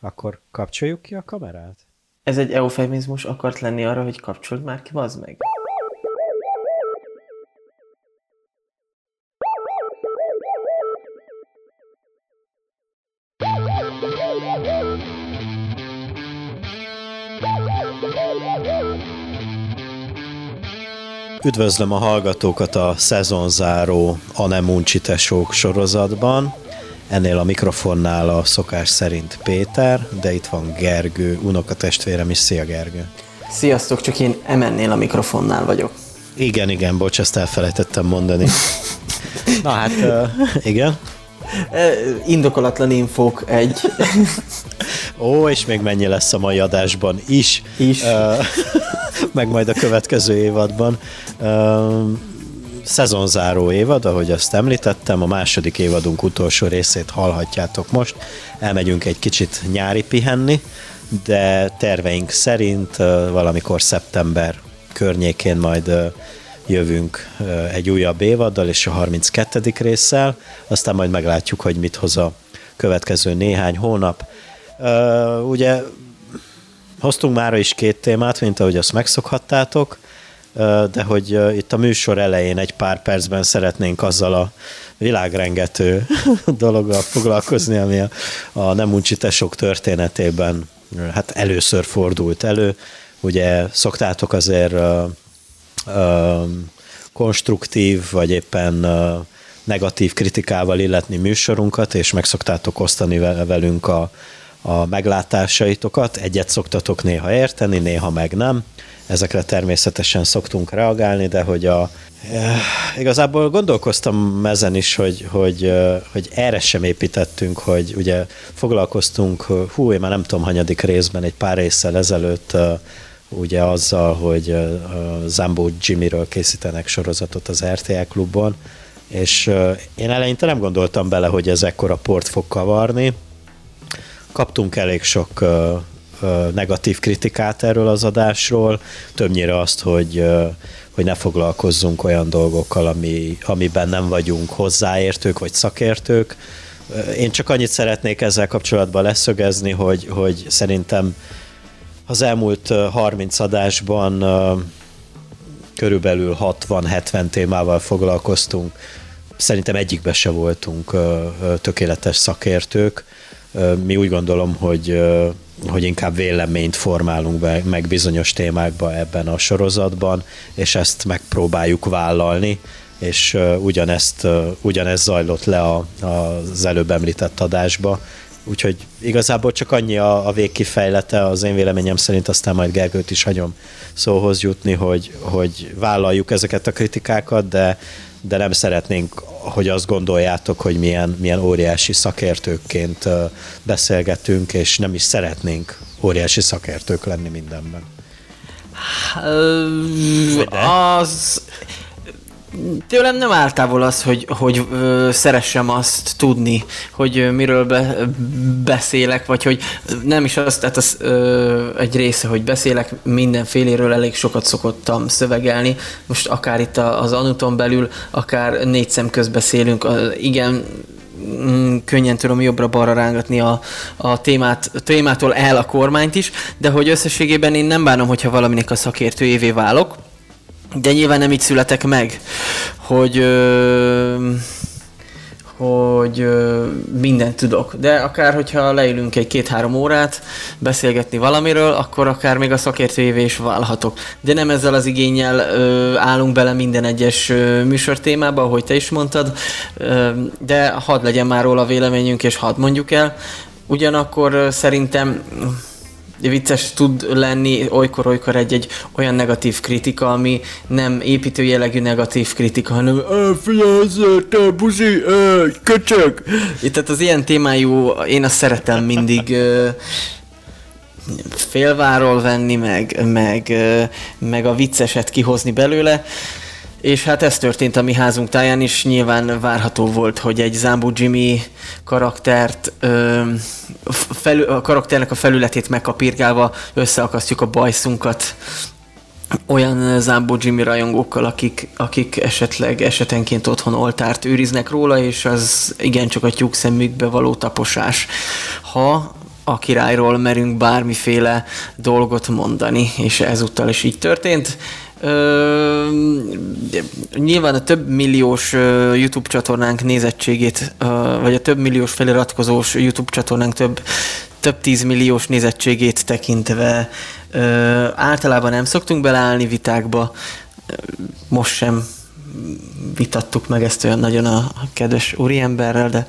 Akkor kapcsoljuk ki a kamerát? Ez egy eufemizmus akart lenni arra, hogy kapcsold már ki, bazd meg. Üdvözlöm a hallgatókat a szezonzáró Anemunci tesók sorozatban. Ennél a mikrofonnál a szokás szerint Péter, de itt van Gergő, unokatestvérem is. Szia Gergő! Sziasztok, csak én emennél a mikrofonnál vagyok. Igen, igen, bocs, ezt elfelejtettem mondani. Na hát, uh, igen. Indokolatlan infók egy. Ó, és még mennyi lesz a mai adásban is. Is. Uh, meg majd a következő évadban. Uh, szezonzáró évad, ahogy azt említettem, a második évadunk utolsó részét hallhatjátok most. Elmegyünk egy kicsit nyári pihenni, de terveink szerint valamikor szeptember környékén majd jövünk egy újabb évaddal és a 32. résszel, aztán majd meglátjuk, hogy mit hoz a következő néhány hónap. Ugye hoztunk már is két témát, mint ahogy azt megszokhattátok, de hogy itt a műsor elején egy pár percben szeretnénk azzal a világrengető dologgal foglalkozni, ami a, a nem tesok történetében hát először fordult elő. Ugye szoktátok azért uh, uh, konstruktív, vagy éppen uh, negatív kritikával illetni műsorunkat, és meg szoktátok osztani velünk a, a meglátásaitokat. Egyet szoktatok néha érteni, néha meg nem ezekre természetesen szoktunk reagálni, de hogy a, eh, igazából gondolkoztam ezen is, hogy, hogy, eh, hogy erre sem építettünk, hogy ugye foglalkoztunk, hú, én már nem tudom, hanyadik részben, egy pár részsel ezelőtt eh, ugye azzal, hogy Zambó Jimmyről készítenek sorozatot az RTL klubban, és én eleinte nem gondoltam bele, hogy ez ekkora port fog kavarni. Kaptunk elég sok negatív kritikát erről az adásról, többnyire azt, hogy, hogy ne foglalkozzunk olyan dolgokkal, ami, amiben nem vagyunk hozzáértők vagy szakértők. Én csak annyit szeretnék ezzel kapcsolatban leszögezni, hogy, hogy szerintem az elmúlt 30 adásban körülbelül 60-70 témával foglalkoztunk. Szerintem egyikbe se voltunk tökéletes szakértők. Mi úgy gondolom, hogy hogy inkább véleményt formálunk be, meg bizonyos témákba ebben a sorozatban, és ezt megpróbáljuk vállalni, és ugyanezt, uh, ugyanez zajlott le a, az előbb említett adásba, úgyhogy igazából csak annyi a, a végkifejlete az én véleményem szerint, aztán majd Gergőt is hagyom szóhoz jutni, hogy, hogy vállaljuk ezeket a kritikákat, de de nem szeretnénk, hogy azt gondoljátok, hogy milyen, milyen óriási szakértőkként beszélgetünk, és nem is szeretnénk óriási szakértők lenni mindenben. Az tőlem nem áll távol az, hogy, hogy ö, szeressem azt tudni, hogy miről be, beszélek, vagy hogy nem is az, tehát az ö, egy része, hogy beszélek mindenféléről, elég sokat szokottam szövegelni. Most akár itt az Anuton belül, akár négy szem közt beszélünk, igen, mm, könnyen tudom jobbra-balra rángatni a, a témát, a témától el a kormányt is, de hogy összességében én nem bánom, hogyha valaminek a szakértőjévé válok, de nyilván nem így születek meg, hogy ö, hogy ö, mindent tudok. De akár, hogyha leülünk egy két-három órát beszélgetni valamiről, akkor akár még a szakértőjévé is válhatok. De nem ezzel az igényel ö, állunk bele minden egyes ö, műsortémába, ahogy te is mondtad, ö, de hadd legyen már róla véleményünk, és hadd mondjuk el. Ugyanakkor szerintem vicces tud lenni olykor-olykor egy-egy olyan negatív kritika, ami nem építő jellegű negatív kritika, hanem figyelj, te buzi, köcsög! Tehát az ilyen témájú, én azt szeretem mindig félváról venni, meg, meg, meg a vicceset kihozni belőle. És hát ez történt a mi házunk táján is, nyilván várható volt, hogy egy Zambu Jimmy karaktert, ö, felü, a karakternek a felületét megkapirgálva összeakasztjuk a bajszunkat olyan Zambo Jimmy rajongókkal, akik, akik esetleg esetenként otthon oltárt őriznek róla, és az igencsak a tyúk szemükbe való taposás. Ha a királyról merünk bármiféle dolgot mondani, és ezúttal is így történt. Nyilván a több milliós YouTube csatornánk nézettségét, vagy a több milliós feliratkozós YouTube csatornánk több, több tízmilliós nézettségét tekintve általában nem szoktunk beleállni vitákba, most sem vitattuk meg ezt olyan nagyon a kedves úriemberrel, de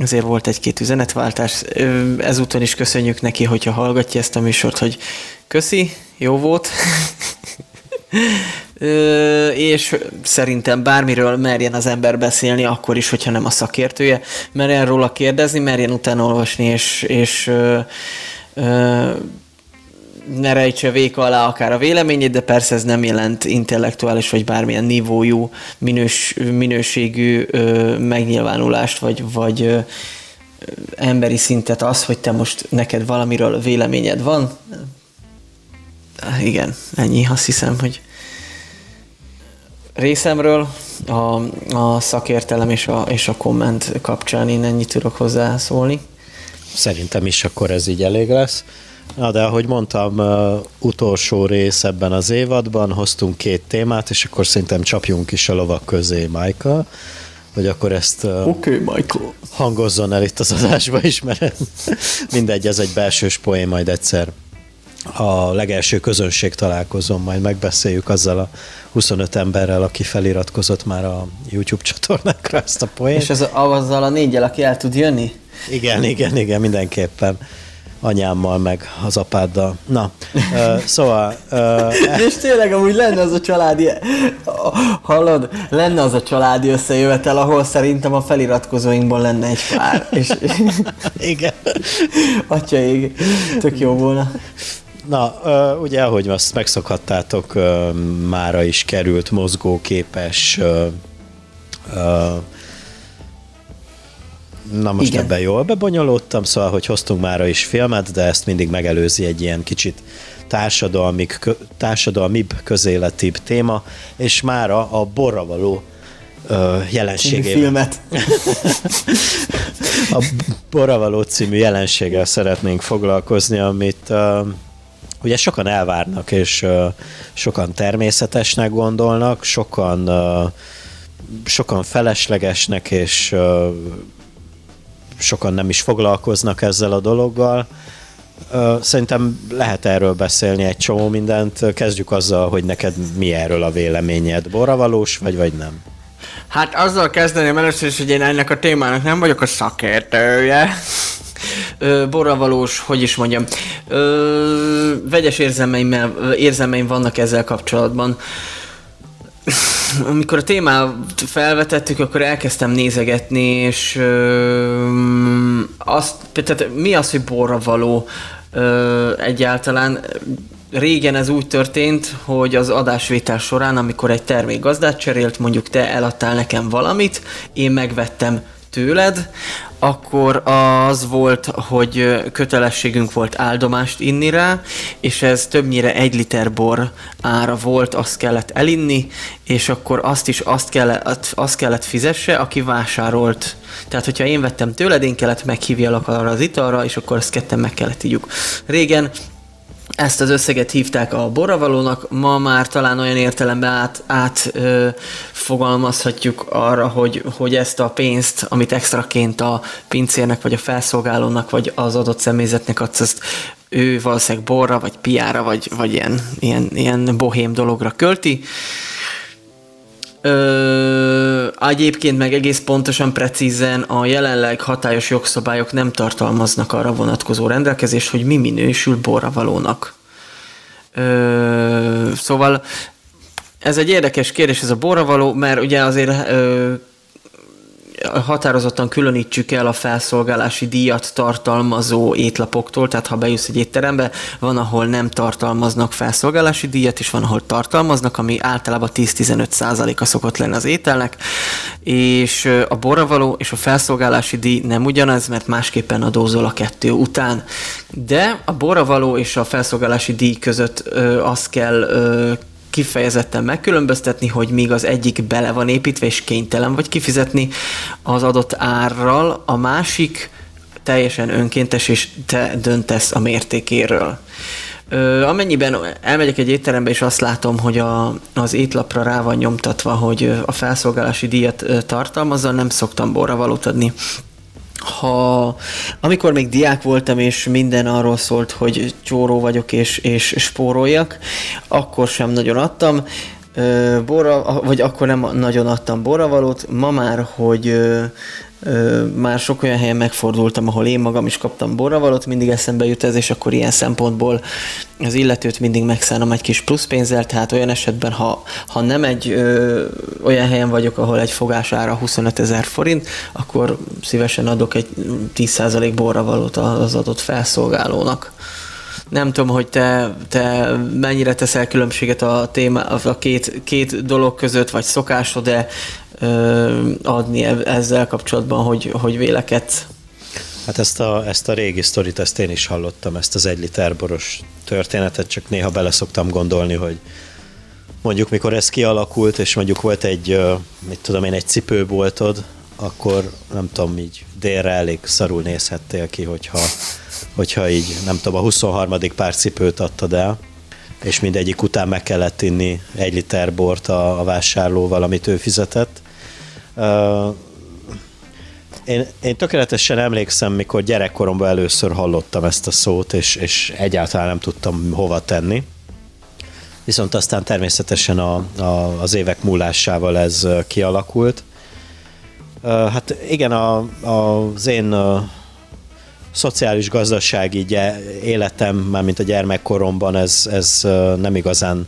azért volt egy-két üzenetváltás. Ezúton is köszönjük neki, hogyha hallgatja ezt a műsort, hogy köszi, jó volt. És szerintem bármiről merjen az ember beszélni, akkor is, hogyha nem a szakértője, merjen róla kérdezni, merjen utána olvasni, és, és ö, ö, ne rejtse véka alá akár a véleményét, de persze ez nem jelent intellektuális vagy bármilyen nívójú, minős, minőségű ö, megnyilvánulást, vagy, vagy ö, emberi szintet az, hogy te most neked valamiről véleményed van. Igen, ennyi, azt hiszem, hogy részemről a, a szakértelem és a, és a komment kapcsán én ennyit tudok hozzászólni. Szerintem is akkor ez így elég lesz. Na, de ahogy mondtam, utolsó rész ebben az évadban, hoztunk két témát, és akkor szerintem csapjunk is a lovak közé, Michael, hogy akkor ezt okay, Michael. hangozzon el itt az adásba is, mert mindegy, ez egy belsős poén, majd egyszer a legelső közönség találkozom, majd megbeszéljük azzal a 25 emberrel, aki feliratkozott már a YouTube csatornákra ezt a poént. És az, azzal a négyel, aki el tud jönni? Igen, igen, igen, mindenképpen anyámmal, meg az apáddal. Na, uh, szóval... Uh, és tényleg amúgy lenne az a családi, hallod, lenne az a családi összejövetel, ahol szerintem a feliratkozóinkból lenne egy pár. És, igen. Atyaig, tök jó volna. Na, ugye, ahogy azt megszokhattátok, mára is került mozgóképes Na most Igen. ebben jól bebonyolódtam, szóval, hogy hoztunk mára is filmet, de ezt mindig megelőzi egy ilyen kicsit társadalmi, társadalmibb, közéletibb téma, és mára a borra való jelenségével. filmet. a borra való című jelenséggel szeretnénk foglalkozni, amit uh, ugye sokan elvárnak, és sokan természetesnek gondolnak, sokan sokan feleslegesnek, és sokan nem is foglalkoznak ezzel a dologgal. Szerintem lehet erről beszélni egy csomó mindent. Kezdjük azzal, hogy neked mi erről a véleményed. Borravalós vagy, vagy nem? Hát azzal kezdeném először is, hogy én ennek a témának nem vagyok a szakértője. Borravalós, hogy is mondjam, ö, vegyes érzelmeim, vannak ezzel kapcsolatban amikor a témát felvetettük, akkor elkezdtem nézegetni, és ö, azt, tehát mi az, hogy borra való ö, egyáltalán? Régen ez úgy történt, hogy az adásvétel során, amikor egy termék gazdát cserélt, mondjuk te eladtál nekem valamit, én megvettem tőled, akkor az volt, hogy kötelességünk volt áldomást inni rá, és ez többnyire egy liter bor ára volt, azt kellett elinni, és akkor azt is azt kellett, azt kellett fizesse, aki vásárolt. Tehát, hogyha én vettem tőled, én kellett meghívjalak arra az italra, és akkor azt ketten meg kellett ígyuk. Régen ezt az összeget hívták a borravalónak, ma már talán olyan értelemben át, át ö, fogalmazhatjuk arra, hogy, hogy ezt a pénzt, amit extraként a pincérnek, vagy a felszolgálónak, vagy az adott személyzetnek adsz, azt ő valószínűleg borra, vagy piára, vagy, vagy ilyen, ilyen, ilyen bohém dologra költi. Egyébként meg egész pontosan, precízen a jelenleg hatályos jogszabályok nem tartalmaznak arra vonatkozó rendelkezést, hogy mi minősül borravalónak. Ö, szóval ez egy érdekes kérdés, ez a borravaló, mert ugye azért ö, határozottan különítsük el a felszolgálási díjat tartalmazó étlapoktól, tehát ha bejössz egy étterembe, van, ahol nem tartalmaznak felszolgálási díjat, és van, ahol tartalmaznak, ami általában 10-15 százaléka szokott lenni az ételnek, és a borravaló és a felszolgálási díj nem ugyanaz, mert másképpen adózol a kettő után. De a borravaló és a felszolgálási díj között ö, azt kell ö, kifejezetten megkülönböztetni, hogy míg az egyik bele van építve és kénytelen vagy kifizetni az adott árral, a másik teljesen önkéntes, és te döntesz a mértékéről. Ö, amennyiben elmegyek egy étterembe, és azt látom, hogy a, az étlapra rá van nyomtatva, hogy a felszolgálási díjat tartalmazza, nem szoktam borravalót adni. Ha, amikor még diák voltam, és minden arról szólt, hogy csóró vagyok, és, és spóroljak, akkor sem nagyon adtam. Borra, vagy akkor nem nagyon adtam borravalót. Ma már, hogy már sok olyan helyen megfordultam, ahol én magam is kaptam borravalót, mindig eszembe jut ez, és akkor ilyen szempontból az illetőt mindig megszállom egy kis pluszpénzzel, tehát olyan esetben, ha, ha nem egy ö, olyan helyen vagyok, ahol egy fogás ára 25 ezer forint, akkor szívesen adok egy 10% borravalót az adott felszolgálónak. Nem tudom, hogy te, te mennyire teszel különbséget a, téma, a két, két dolog között, vagy szokásod, de adni ezzel kapcsolatban, hogy, hogy vélekedsz? Hát ezt a, ezt a régi sztorit, ezt én is hallottam, ezt az egy liter boros történetet, csak néha bele szoktam gondolni, hogy mondjuk mikor ez kialakult, és mondjuk volt egy, mit tudom én, egy cipőboltod, akkor nem tudom, így délre elég szarul nézhettél ki, hogyha, hogyha így, nem tudom, a 23. pár cipőt adtad el, és mindegyik után meg kellett inni egy liter bort a, a vásárlóval, amit ő fizetett, én, én tökéletesen emlékszem, mikor gyerekkoromban először hallottam ezt a szót, és, és egyáltalán nem tudtam hova tenni. Viszont aztán természetesen a, a, az évek múlásával ez kialakult. Hát igen, a, a, az én a, szociális-gazdasági életem, mármint a gyermekkoromban ez, ez nem igazán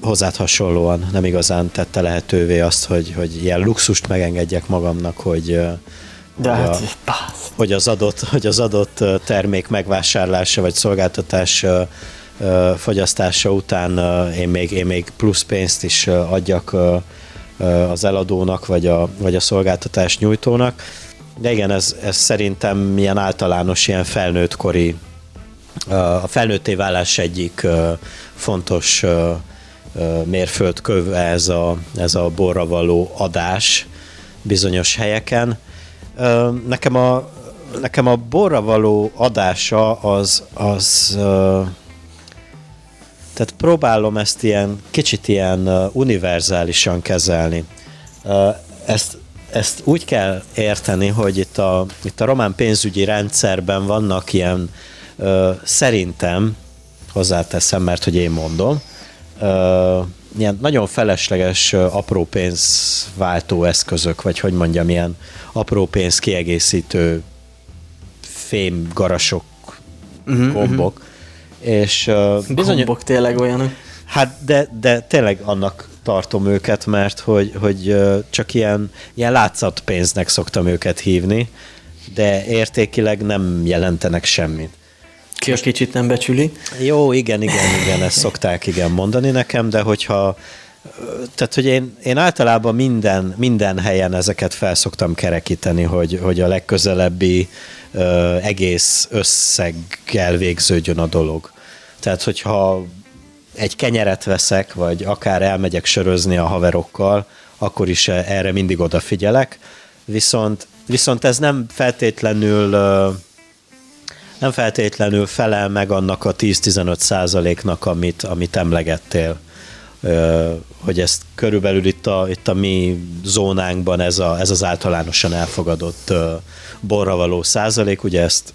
hozzád hasonlóan nem igazán tette lehetővé azt, hogy, hogy ilyen luxust megengedjek magamnak, hogy, De hogy, hát, a, hogy, az adott, hogy az adott termék megvásárlása vagy szolgáltatás fogyasztása után én még, én még plusz pénzt is adjak az eladónak, vagy a, vagy a szolgáltatás nyújtónak. De igen, ez, ez szerintem ilyen általános, ilyen felnőttkori, a felnőtté válás egyik fontos mérföldköv ez a, ez a borra való adás bizonyos helyeken. Nekem a, nekem a borra való adása az, az tehát próbálom ezt ilyen kicsit ilyen univerzálisan kezelni. Ezt, ezt úgy kell érteni, hogy itt a, itt a román pénzügyi rendszerben vannak ilyen szerintem, hozzáteszem, mert hogy én mondom, uh, ilyen nagyon felesleges uh, apró pénzváltó eszközök, vagy hogy mondjam, ilyen apró pénz kiegészítő fém garasok, uh-huh, gombok. Uh-huh. És uh, bizony... Gombok tényleg olyanok. Hát de, de tényleg annak tartom őket, mert hogy, hogy csak ilyen, ilyen látszatpénznek szoktam őket hívni, de értékileg nem jelentenek semmit. Ki a kicsit nem becsüli. Jó, igen, igen, igen, ezt szokták igen mondani nekem, de hogyha tehát, hogy én, én általában minden, minden helyen ezeket felszoktam kerekíteni, hogy, hogy a legközelebbi ö, egész összeggel végződjön a dolog. Tehát, hogyha egy kenyeret veszek, vagy akár elmegyek sörözni a haverokkal, akkor is erre mindig odafigyelek, viszont, viszont ez nem feltétlenül ö, nem feltétlenül felel meg annak a 10-15 százaléknak, amit, amit emlegettél. Hogy ezt körülbelül itt a, itt a mi zónánkban ez, a, ez az általánosan elfogadott borra való százalék, ugye ezt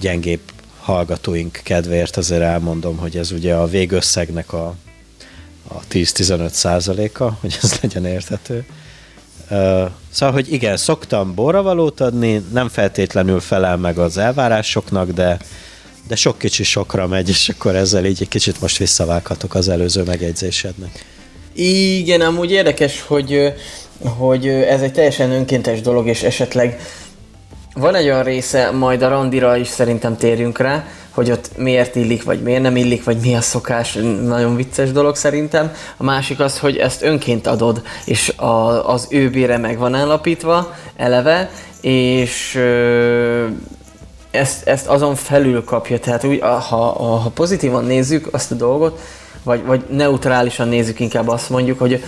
gyengébb hallgatóink kedvéért azért elmondom, hogy ez ugye a végösszegnek a, a 10-15 százaléka, hogy ez legyen érthető. Szóval, hogy igen, szoktam borravalót adni, nem feltétlenül felel meg az elvárásoknak, de, de sok kicsi sokra megy, és akkor ezzel így egy kicsit most visszavághatok az előző megjegyzésednek. Igen, amúgy érdekes, hogy, hogy ez egy teljesen önkéntes dolog, és esetleg van egy olyan része, majd a randira is szerintem térjünk rá, hogy ott miért illik, vagy miért nem illik, vagy mi a szokás, nagyon vicces dolog szerintem. A másik az, hogy ezt önként adod, és a, az ő bére meg van állapítva eleve, és ö, ezt, ezt azon felül kapja. Tehát úgy, ha, ha pozitívan nézzük azt a dolgot, vagy, vagy neutrálisan nézzük inkább azt mondjuk, hogy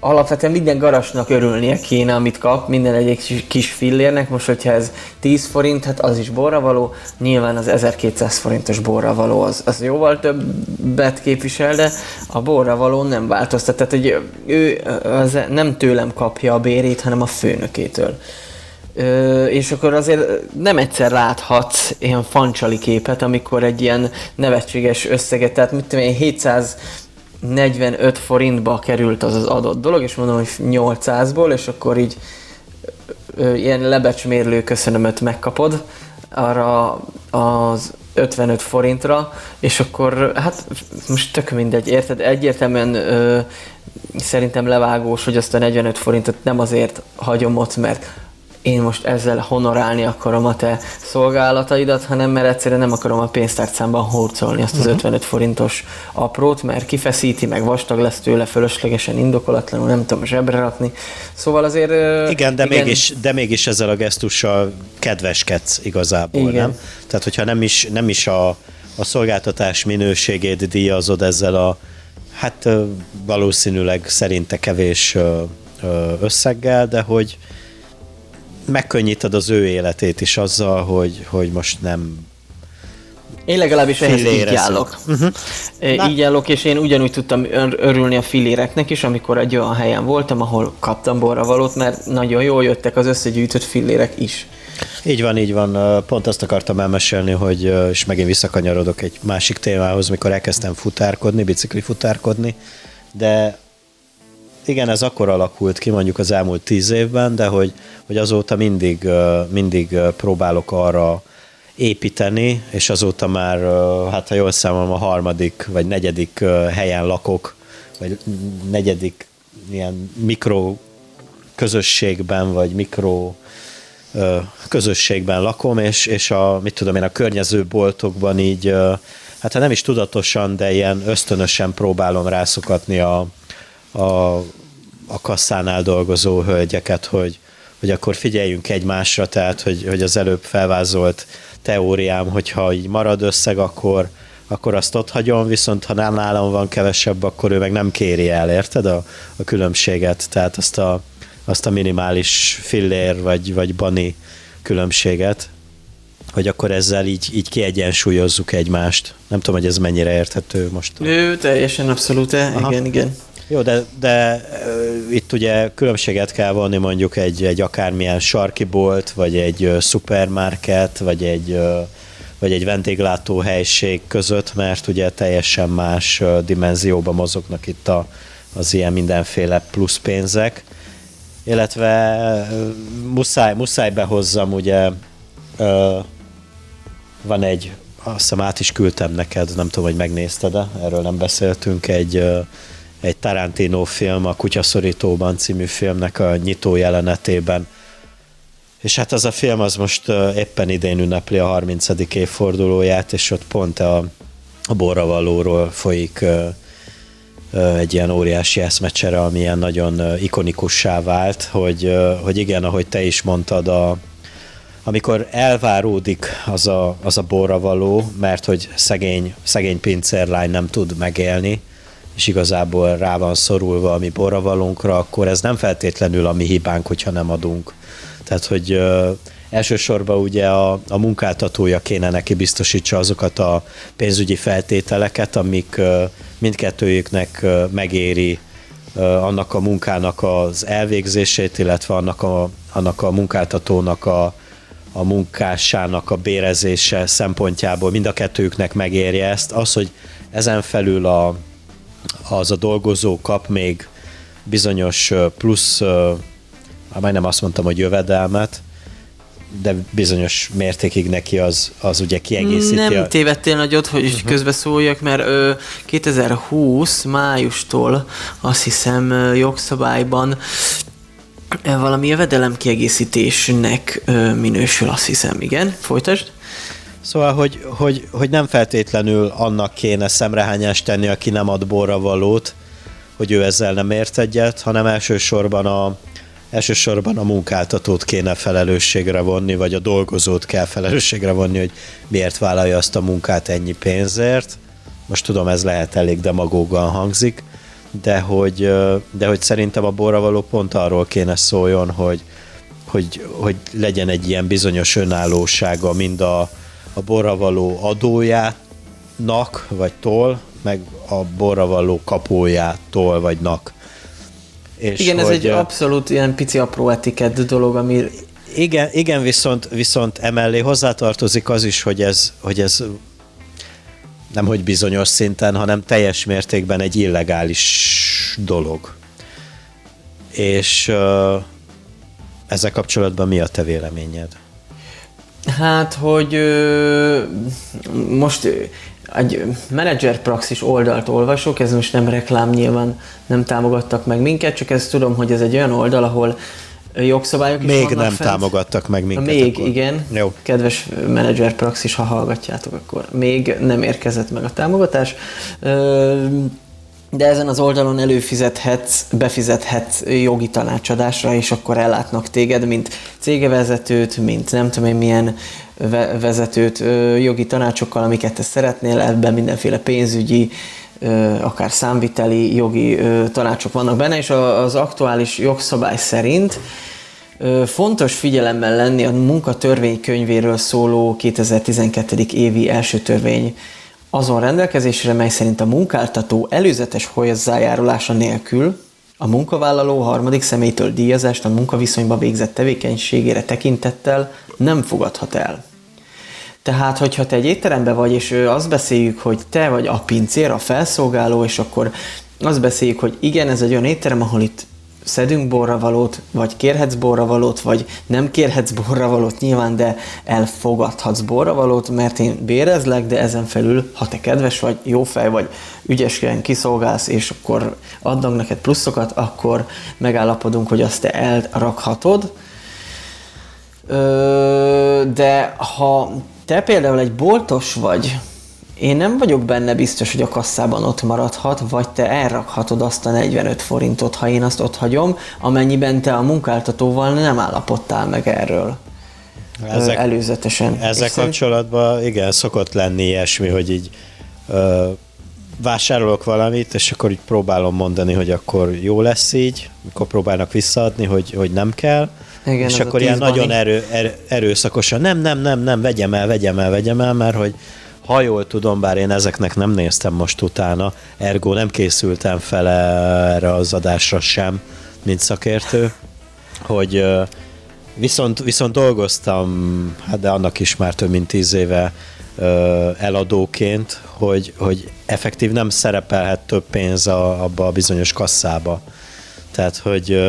alapvetően minden garasnak örülnie kéne, amit kap, minden egy kis fillérnek. Most, hogyha ez 10 forint, hát az is borra való. Nyilván az 1200 forintos borra való az, az jóval többet képvisel, de a borra nem változtat. Tehát, hogy ő az nem tőlem kapja a bérét, hanem a főnökétől. Ö, és akkor azért nem egyszer láthatsz ilyen fancsali képet, amikor egy ilyen nevetséges összeget, tehát mit tudom én, 700 45 forintba került az az adott dolog, és mondom, hogy 800-ból, és akkor így ilyen lebecsmérlő köszönömet megkapod arra az 55 forintra, és akkor hát most tök mindegy, érted? Egyértelműen ö, szerintem levágós, hogy azt a 45 forintot nem azért hagyom ott, mert én most ezzel honorálni akarom a te szolgálataidat, hanem mert egyszerűen nem akarom a pénztárcámban hurcolni azt az uh-huh. Mhm. 55 forintos aprót, mert kifeszíti, meg vastag lesz tőle, fölöslegesen indokolatlanul, nem tudom zsebre rakni. Szóval azért... Igen, de, igen. Mégis, de mégis ezzel a gesztussal kedveskedsz igazából, igen. nem? Tehát, hogyha nem is, nem is a, a szolgáltatás minőségét díjazod ezzel a hát valószínűleg szerinte kevés összeggel, de hogy megkönnyíted az ő életét is azzal, hogy, hogy most nem én legalábbis ehhez így állok. Uh-huh. Így állok, és én ugyanúgy tudtam örülni a filéreknek is, amikor egy olyan helyen voltam, ahol kaptam borravalót, mert nagyon jól jöttek az összegyűjtött filérek is. Így van, így van. Pont azt akartam elmesélni, hogy, és megint visszakanyarodok egy másik témához, mikor elkezdtem futárkodni, bicikli futárkodni, de igen, ez akkor alakult ki mondjuk az elmúlt tíz évben, de hogy, hogy azóta mindig, mindig próbálok arra építeni, és azóta már, hát ha jól számolom, a harmadik vagy negyedik helyen lakok, vagy negyedik ilyen mikro közösségben, vagy mikro közösségben lakom, és, és a, mit tudom én, a környező boltokban így, hát ha nem is tudatosan, de ilyen ösztönösen próbálom rászokatni a, a, a kasszánál dolgozó hölgyeket, hogy, hogy akkor figyeljünk egymásra, tehát hogy, hogy az előbb felvázolt teóriám, hogyha így marad összeg, akkor, akkor azt ott hagyom, viszont ha nem nálam van kevesebb, akkor ő meg nem kéri el, érted a, a különbséget, tehát azt a, azt a minimális fillér vagy, vagy bani különbséget, hogy akkor ezzel így, így kiegyensúlyozzuk egymást. Nem tudom, hogy ez mennyire érthető most. Ő teljesen abszolút, Aha. igen, igen. Jó, de, de itt ugye különbséget kell vonni mondjuk egy, egy akármilyen sarki bolt, vagy egy szupermarket, vagy egy, vagy egy vendéglátóhelység között, mert ugye teljesen más dimenzióban mozognak itt a, az ilyen mindenféle plusz pénzek. Illetve muszáj, muszáj behozzam, ugye van egy, azt hiszem át is küldtem neked, nem tudom, hogy megnézted-e, erről nem beszéltünk, egy egy Tarantino film, a Kutyaszorítóban című filmnek a nyitó jelenetében. És hát az a film az most éppen idén ünnepli a 30. évfordulóját, és ott pont a, a borravalóról folyik egy ilyen óriási eszmecsere, ami ilyen nagyon ikonikussá vált, hogy, hogy igen, ahogy te is mondtad, a, amikor elváródik az a, az a borravaló, mert hogy szegény, szegény pincérlány nem tud megélni, és igazából rá van szorulva a mi borravalunkra, akkor ez nem feltétlenül a mi hibánk, hogyha nem adunk. Tehát, hogy ö, elsősorban ugye a, a munkáltatója kéne neki biztosítsa azokat a pénzügyi feltételeket, amik ö, mindkettőjüknek ö, megéri ö, annak a munkának az elvégzését, illetve annak a, annak a munkáltatónak a, a munkássának a bérezése szempontjából mind a kettőjüknek megérje ezt. Az, hogy ezen felül a, az a dolgozó kap még bizonyos plusz, majdnem azt mondtam, hogy jövedelmet, de bizonyos mértékig neki az, az ugye kiegészíti. Nem a... tévedtél nagyot, hogy uh-huh. közbeszóljak, mert ö, 2020 májustól azt hiszem jogszabályban valami jövedelem kiegészítésnek ö, minősül, azt hiszem, igen. Folytasd. Szóval, hogy, hogy, hogy nem feltétlenül annak kéne szemrehányást tenni, aki nem ad borra valót, hogy ő ezzel nem ért egyet, hanem elsősorban a, elsősorban a munkáltatót kéne felelősségre vonni, vagy a dolgozót kell felelősségre vonni, hogy miért vállalja azt a munkát ennyi pénzért. Most tudom, ez lehet elég demagógan hangzik, de hogy, de hogy szerintem a borravaló pont arról kéne szóljon, hogy, hogy, hogy legyen egy ilyen bizonyos önállósága mind a, a borravaló adójának, vagy tól, meg a borravaló kapójától, vagy nak. És Igen, ez egy abszolút ilyen pici apró etikett dolog, ami... Igen, igen viszont, viszont emellé hozzátartozik az is, hogy ez, hogy ez nem hogy bizonyos szinten, hanem teljes mértékben egy illegális dolog. És uh, ezzel kapcsolatban mi a te véleményed? Hát, hogy ö, most egy menedzser praxis oldalt olvasok, ez most nem reklám, nyilván nem támogattak meg minket, csak ezt tudom, hogy ez egy olyan oldal, ahol jogszabályok is Még nem fent. támogattak meg minket. Még, akkor. igen. Jó. Kedves menedzser praxis, ha hallgatjátok, akkor még nem érkezett meg a támogatás. De ezen az oldalon előfizethetsz, befizethetsz jogi tanácsadásra, és akkor ellátnak téged, mint cégevezetőt, mint nem tudom én milyen vezetőt jogi tanácsokkal, amiket te szeretnél, ebben mindenféle pénzügyi, akár számviteli jogi tanácsok vannak benne, és az aktuális jogszabály szerint fontos figyelemmel lenni a munkatörvénykönyvéről szóló 2012. évi első törvény azon rendelkezésre, mely szerint a munkáltató előzetes hozzájárulása nélkül a munkavállaló harmadik személytől díjazást a munkaviszonyba végzett tevékenységére tekintettel nem fogadhat el. Tehát, hogyha te egy étteremben vagy, és azt beszéljük, hogy te vagy a pincér, a felszolgáló, és akkor azt beszéljük, hogy igen, ez egy olyan étterem, ahol itt szedünk borravalót, vagy kérhetsz borravalót, vagy nem kérhetsz borravalót nyilván, de elfogadhatsz borravalót, mert én bérezlek, de ezen felül, ha te kedves vagy, jó fej vagy, ügyesen kiszolgálsz, és akkor adnak neked pluszokat, akkor megállapodunk, hogy azt te elrakhatod. De ha te például egy boltos vagy, én nem vagyok benne biztos, hogy a kasszában ott maradhat, vagy te elrakhatod azt a 45 forintot, ha én azt ott hagyom, amennyiben te a munkáltatóval nem állapodtál meg erről. Ezek, előzetesen. Ezzel kapcsolatban igen, szokott lenni ilyesmi, hogy így ö, vásárolok valamit, és akkor így próbálom mondani, hogy akkor jó lesz így, akkor próbálnak visszaadni, hogy, hogy nem kell, igen, és akkor ilyen nagyon erő, erő, erőszakosan, nem, nem, nem, nem, vegyem el, vegyem el, vegyem el, mert hogy ha jól tudom, bár én ezeknek nem néztem most utána, ergo nem készültem fel erre az adásra sem, mint szakértő, hogy viszont, viszont dolgoztam, hát de annak is már több mint tíz éve eladóként, hogy, hogy effektív nem szerepelhet több pénz a, abba a bizonyos kasszába. Tehát, hogy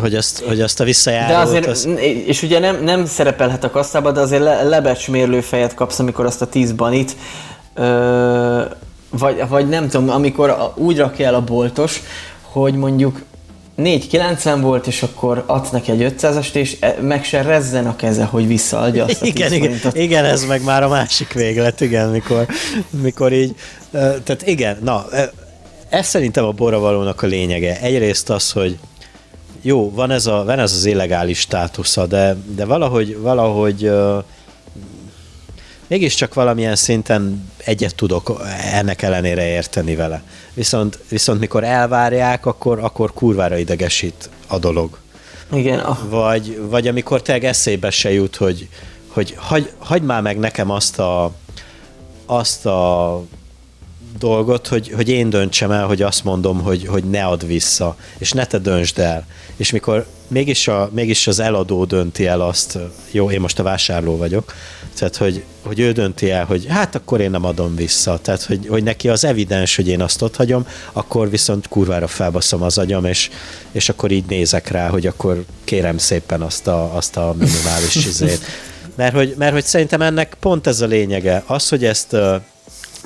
hogy azt, hogy azt a visszajárulót... De azért, az... és ugye nem, nem szerepelhet a kasszába, de azért le, lebecsmérlő fejet kapsz, amikor azt a 10 banit, ö, vagy, vagy nem tudom, amikor úgy rakja el a boltos, hogy mondjuk 4,90 volt, és akkor adsz neki egy 500-ast, és e, meg se rezzen a keze, hogy visszaadja azt a igen, igen, igen, ez meg már a másik véglet, igen, mikor, mikor így, tehát igen, na, ez szerintem a borravalónak a lényege. Egyrészt az, hogy jó, van ez, a, van ez az illegális státusza, de, de valahogy, valahogy uh, mégiscsak valamilyen szinten egyet tudok ennek ellenére érteni vele. Viszont, viszont mikor elvárják, akkor, akkor kurvára idegesít a dolog. Igen. Vagy, vagy amikor te eszébe se jut, hogy, hogy hagy, hagyd már meg nekem azt a, azt a dolgot, hogy, hogy én döntsem el, hogy azt mondom, hogy, hogy ne add vissza, és ne te döntsd el. És mikor mégis, a, mégis az eladó dönti el azt, jó, én most a vásárló vagyok, tehát hogy, hogy ő dönti el, hogy hát akkor én nem adom vissza, tehát hogy, hogy neki az evidens, hogy én azt ott hagyom, akkor viszont kurvára felbaszom az agyam, és, és akkor így nézek rá, hogy akkor kérem szépen azt a, azt a minimális izét. Mert hogy, mert hogy szerintem ennek pont ez a lényege, az, hogy ezt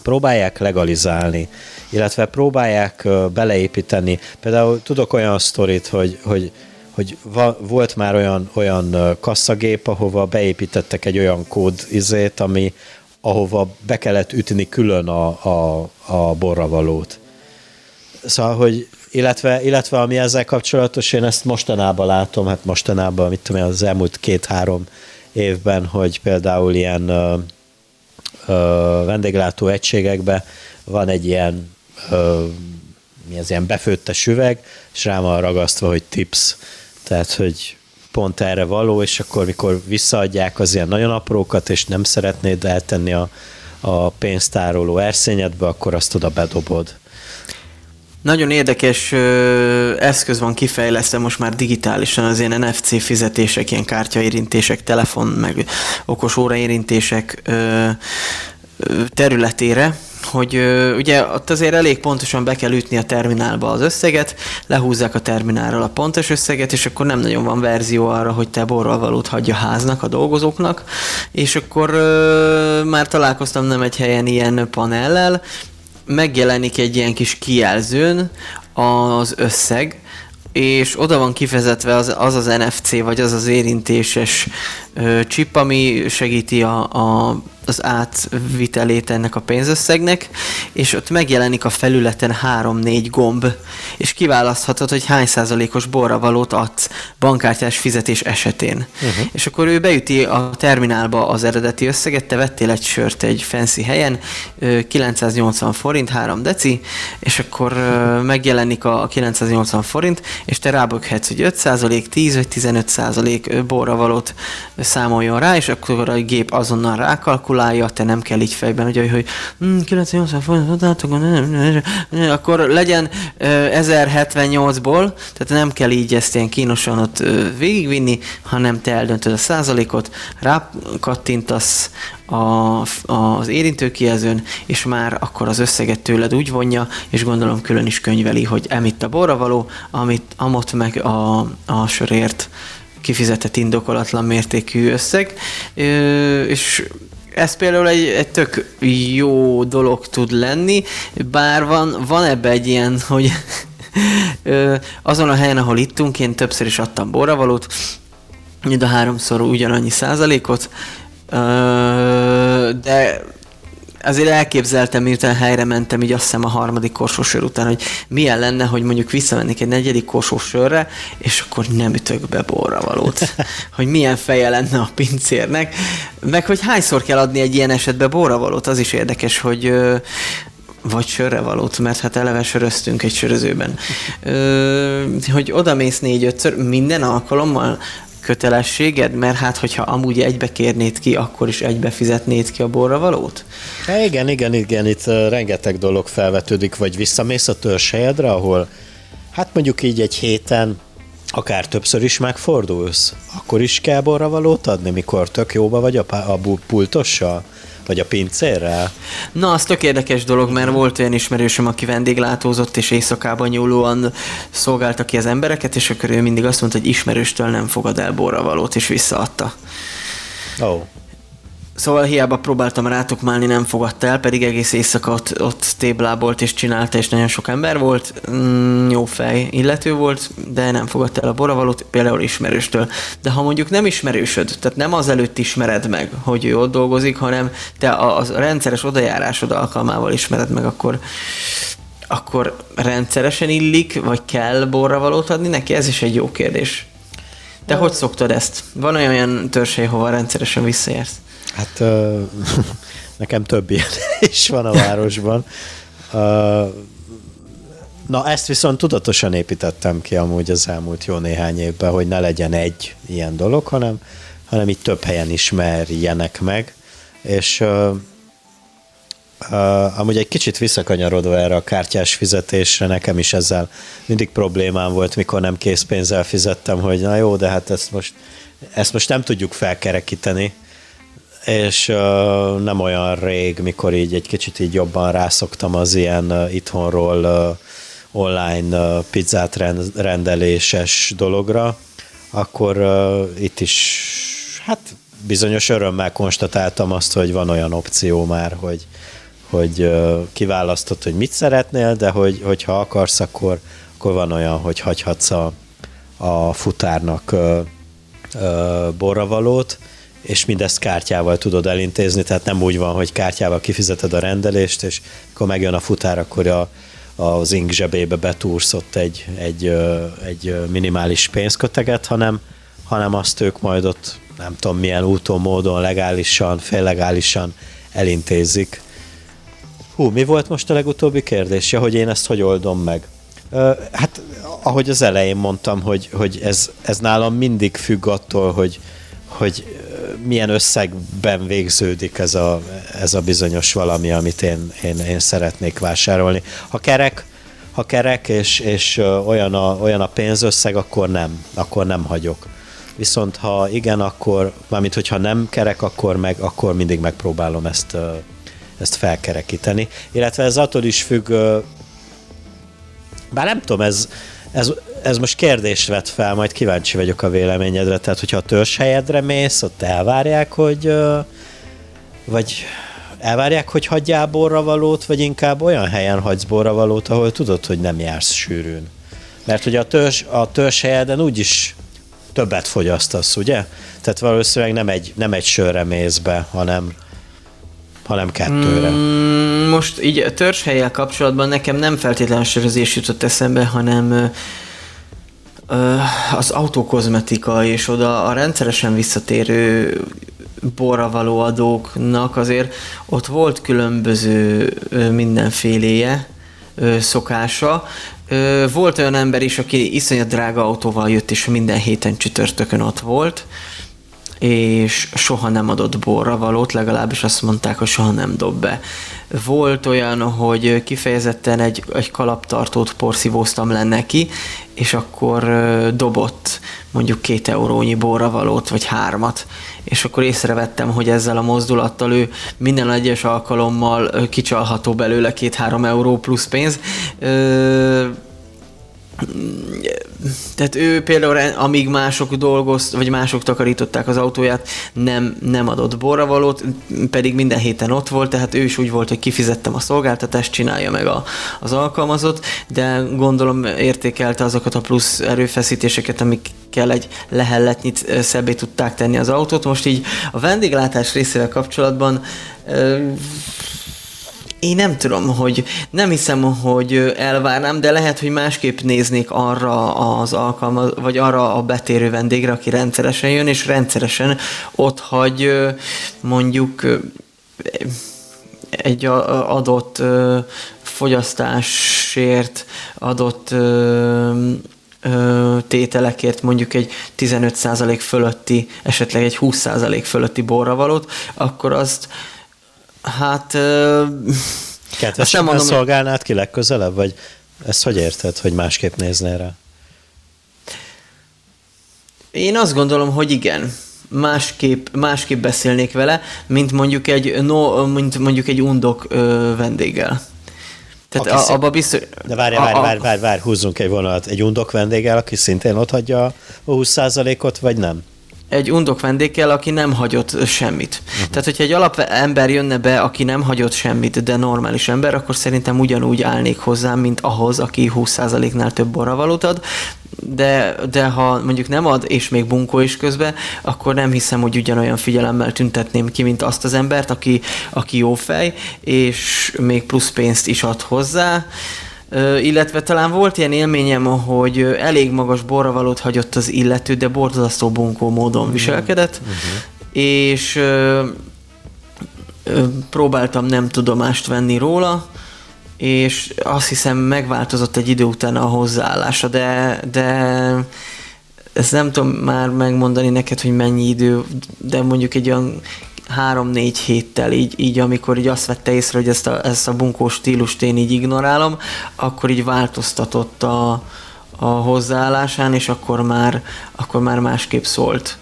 próbálják legalizálni, illetve próbálják beleépíteni. Például tudok olyan sztorit, hogy, hogy hogy va, volt már olyan, olyan kasszagép, ahova beépítettek egy olyan kód izét, ami, ahova be kellett ütni külön a, a, a borravalót. Szóval, hogy illetve, illetve ami ezzel kapcsolatos, én ezt mostanában látom, hát mostanában, mit tudom én, az elmúlt két-három évben, hogy például ilyen vendéglátó egységekben van egy ilyen mi az ilyen befőttes üveg, és rá van ragasztva, hogy tips. Tehát, hogy pont erre való, és akkor mikor visszaadják az ilyen nagyon aprókat, és nem szeretnéd eltenni a, a pénztároló erszényedbe, akkor azt oda bedobod. Nagyon érdekes ö, eszköz van kifejlesztve most már digitálisan az ilyen NFC fizetések, ilyen kártyaérintések, telefon, meg okos óraérintések ö, ö, területére, hogy ö, ugye ott azért elég pontosan be kell ütni a terminálba az összeget, lehúzzák a terminálról a pontos összeget, és akkor nem nagyon van verzió arra, hogy te borral valót hagyja háznak, a dolgozóknak, és akkor ö, már találkoztam nem egy helyen ilyen panellel, megjelenik egy ilyen kis kijelzőn az összeg, és oda van kifejezetve az az, az NFC, vagy az az érintéses ö, chip, ami segíti a, a az átvitelét ennek a pénzösszegnek, és ott megjelenik a felületen 3-4 gomb, és kiválaszthatod, hogy hány százalékos borravalót adsz bankkártyás fizetés esetén. Uh-huh. És akkor ő beüti a terminálba az eredeti összeget, te vettél egy sört egy fancy helyen, 980 forint, 3 deci, és akkor megjelenik a 980 forint, és te ráböghetsz, hogy 5 százalék, 10 vagy 15 százalék borravalót számoljon rá, és akkor a gép azonnal rákalkulál, kalkulálja, te nem kell így fejben, ugye, hogy hm, 980 forint, akkor legyen 1078-ból, tehát nem kell így ezt ilyen kínosan ott végigvinni, hanem te eldöntöd a százalékot, rákattintasz a, az érintőkijelzőn, és már akkor az összeget tőled úgy vonja, és gondolom külön is könyveli, hogy emitt a borra való, amit amott meg a, a sörért kifizetett indokolatlan mértékű összeg, és ez például egy, egy tök jó dolog tud lenni, bár van, van ebbe egy ilyen, hogy azon a helyen, ahol ittunk, én többször is adtam borravalót, mind a háromszor ugyanannyi százalékot, de azért elképzeltem, miután helyre mentem, így azt hiszem a harmadik korsósör után, hogy milyen lenne, hogy mondjuk visszamennék egy negyedik korsósörre, és akkor nem ütök be borra valót. hogy milyen feje lenne a pincérnek. Meg hogy hányszor kell adni egy ilyen esetbe borra valót, az is érdekes, hogy vagy sörre valót, mert hát eleve söröztünk egy sörözőben. Ö, hogy oda mész négy-ötször, minden alkalommal kötelességed, mert hát hogyha amúgy egybe kérnéd ki, akkor is egybe fizetnéd ki a borra valót? Há, igen, igen, igen, itt rengeteg dolog felvetődik, vagy visszamész a törzshelyedre, ahol hát mondjuk így egy héten akár többször is megfordulsz, akkor is kell borra valót adni, mikor tök jóba vagy a, a pultossal? Vagy a pincérrel? Na, az tök érdekes dolog, mert volt olyan ismerősöm, aki vendéglátózott, és éjszakában nyúlóan szolgálta ki az embereket, és akkor ő mindig azt mondta, hogy ismerőstől nem fogad el borravalót, és visszaadta. Ó. Oh. Szóval hiába próbáltam rátukmálni, nem fogadta el, pedig egész éjszaka ott, ott téblábolt és csinálta, és nagyon sok ember volt. Mm, jó fej illető volt, de nem fogadta el a boravalót, például ismerőstől. De ha mondjuk nem ismerősöd, tehát nem az előtt ismered meg, hogy ő ott dolgozik, hanem te a, a rendszeres odajárásod alkalmával ismered meg, akkor akkor rendszeresen illik, vagy kell borravalót adni neki? Ez is egy jó kérdés. Te hogy szoktad ezt? Van olyan, olyan törzsely, hova rendszeresen visszaérsz? Hát nekem több ilyen is van a városban. Na, ezt viszont tudatosan építettem ki amúgy az elmúlt jó néhány évben, hogy ne legyen egy ilyen dolog, hanem, hanem itt több helyen ismerjenek meg, és uh, uh, amúgy egy kicsit visszakanyarodva erre a kártyás fizetésre, nekem is ezzel mindig problémám volt, mikor nem készpénzzel fizettem, hogy na jó, de hát ezt most, ezt most nem tudjuk felkerekíteni, és uh, nem olyan rég, mikor így egy kicsit így jobban rászoktam az ilyen uh, itthonról uh, online uh, pizzát rend, rendeléses dologra, akkor uh, itt is hát bizonyos örömmel konstatáltam azt, hogy van olyan opció már, hogy, hogy uh, kiválasztod, hogy mit szeretnél, de hogy, hogyha akarsz, akkor, akkor van olyan, hogy hagyhatsz a, a futárnak uh, uh, borravalót, és mindezt kártyával tudod elintézni, tehát nem úgy van, hogy kártyával kifizeted a rendelést, és akkor megjön a futár, akkor a, az ink zsebébe betúrsz ott egy, egy, egy minimális pénzköteget, hanem, hanem azt ők majd ott nem tudom milyen úton, módon, legálisan, féllegálisan elintézik. Hú, mi volt most a legutóbbi kérdés? Ja, hogy én ezt hogy oldom meg? Hát, ahogy az elején mondtam, hogy, hogy ez, ez nálam mindig függ attól, hogy, hogy milyen összegben végződik ez a, ez a bizonyos valami, amit én, én, én szeretnék vásárolni. Ha kerek, ha kerek és, és olyan, a, olyan a pénzösszeg, akkor nem, akkor nem hagyok. Viszont ha igen, akkor, mármint hogyha nem kerek, akkor meg, akkor mindig megpróbálom ezt, ezt felkerekíteni. Illetve ez attól is függ, bár nem tudom, ez, ez, ez most kérdést vet fel, majd kíváncsi vagyok a véleményedre. Tehát, hogyha a helyedre mész, ott elvárják, hogy vagy elvárják, hogy hagyjál borravalót, vagy inkább olyan helyen hagysz borravalót, ahol tudod, hogy nem jársz sűrűn. Mert ugye a törzs, a törzs helyeden úgyis többet fogyasztasz, ugye? Tehát valószínűleg nem egy, nem egy sörre mész be, hanem, hanem kettőre. Mm, most így a törzshelyel kapcsolatban nekem nem feltétlenül sörözés jutott eszembe, hanem az autókozmetika és oda a rendszeresen visszatérő borra való adóknak azért ott volt különböző mindenféléje szokása. Volt olyan ember is, aki iszonyat drága autóval jött, és minden héten csütörtökön ott volt, és soha nem adott borra valót, legalábbis azt mondták, hogy soha nem dob be. Volt olyan, hogy kifejezetten egy, egy kalaptartót porszívóztam le neki, és akkor dobott mondjuk két eurónyi borravalót, vagy hármat, és akkor észrevettem, hogy ezzel a mozdulattal ő minden egyes alkalommal kicsalható belőle két-három euró plusz pénz. Ö- tehát ő például, amíg mások dolgozt, vagy mások takarították az autóját, nem, nem adott borravalót, pedig minden héten ott volt, tehát ő is úgy volt, hogy kifizettem a szolgáltatást, csinálja meg a, az alkalmazott, de gondolom értékelte azokat a plusz erőfeszítéseket, amikkel egy lehelletnyit szebbé tudták tenni az autót. Most így a vendéglátás részével kapcsolatban én nem tudom, hogy nem hiszem, hogy elvárnám, de lehet, hogy másképp néznék arra az alkalma, vagy arra a betérő vendégre, aki rendszeresen jön, és rendszeresen ott hagy mondjuk egy adott fogyasztásért, adott tételekért mondjuk egy 15% fölötti, esetleg egy 20% fölötti borravalót, akkor azt Hát... Kedvesen mondom, szolgálnád ki legközelebb, vagy ezt hogy érted, hogy másképp néznél rá? Én azt gondolom, hogy igen. Másképp, másképp beszélnék vele, mint mondjuk egy, no, mint mondjuk egy undok ö, vendéggel. Tehát a, abba biztos... De várj, várj, várj, várj, várj, húzzunk egy vonalat. Egy undok vendéggel, aki szintén ott hagyja a 20%-ot, vagy nem? Egy undok vendégkel, aki nem hagyott semmit. Uh-huh. Tehát, hogyha egy alap ember jönne be, aki nem hagyott semmit, de normális ember, akkor szerintem ugyanúgy állnék hozzá, mint ahhoz, aki 20%-nál több borravalót ad, de, de ha mondjuk nem ad, és még bunkó is közben, akkor nem hiszem, hogy ugyanolyan figyelemmel tüntetném ki, mint azt az embert, aki, aki jó fej, és még plusz pénzt is ad hozzá illetve talán volt ilyen élményem, hogy elég magas borravalót hagyott az illető, de borzasztó bunkó módon mm. viselkedett, uh-huh. és próbáltam nem tudomást venni róla, és azt hiszem megváltozott egy idő után a hozzáállása, de, de ezt nem tudom már megmondani neked, hogy mennyi idő, de mondjuk egy olyan három-négy héttel, így, így amikor így azt vette észre, hogy ezt a, ezt a bunkó stílust én így ignorálom, akkor így változtatott a, a hozzáállásán, és akkor már, akkor már másképp szólt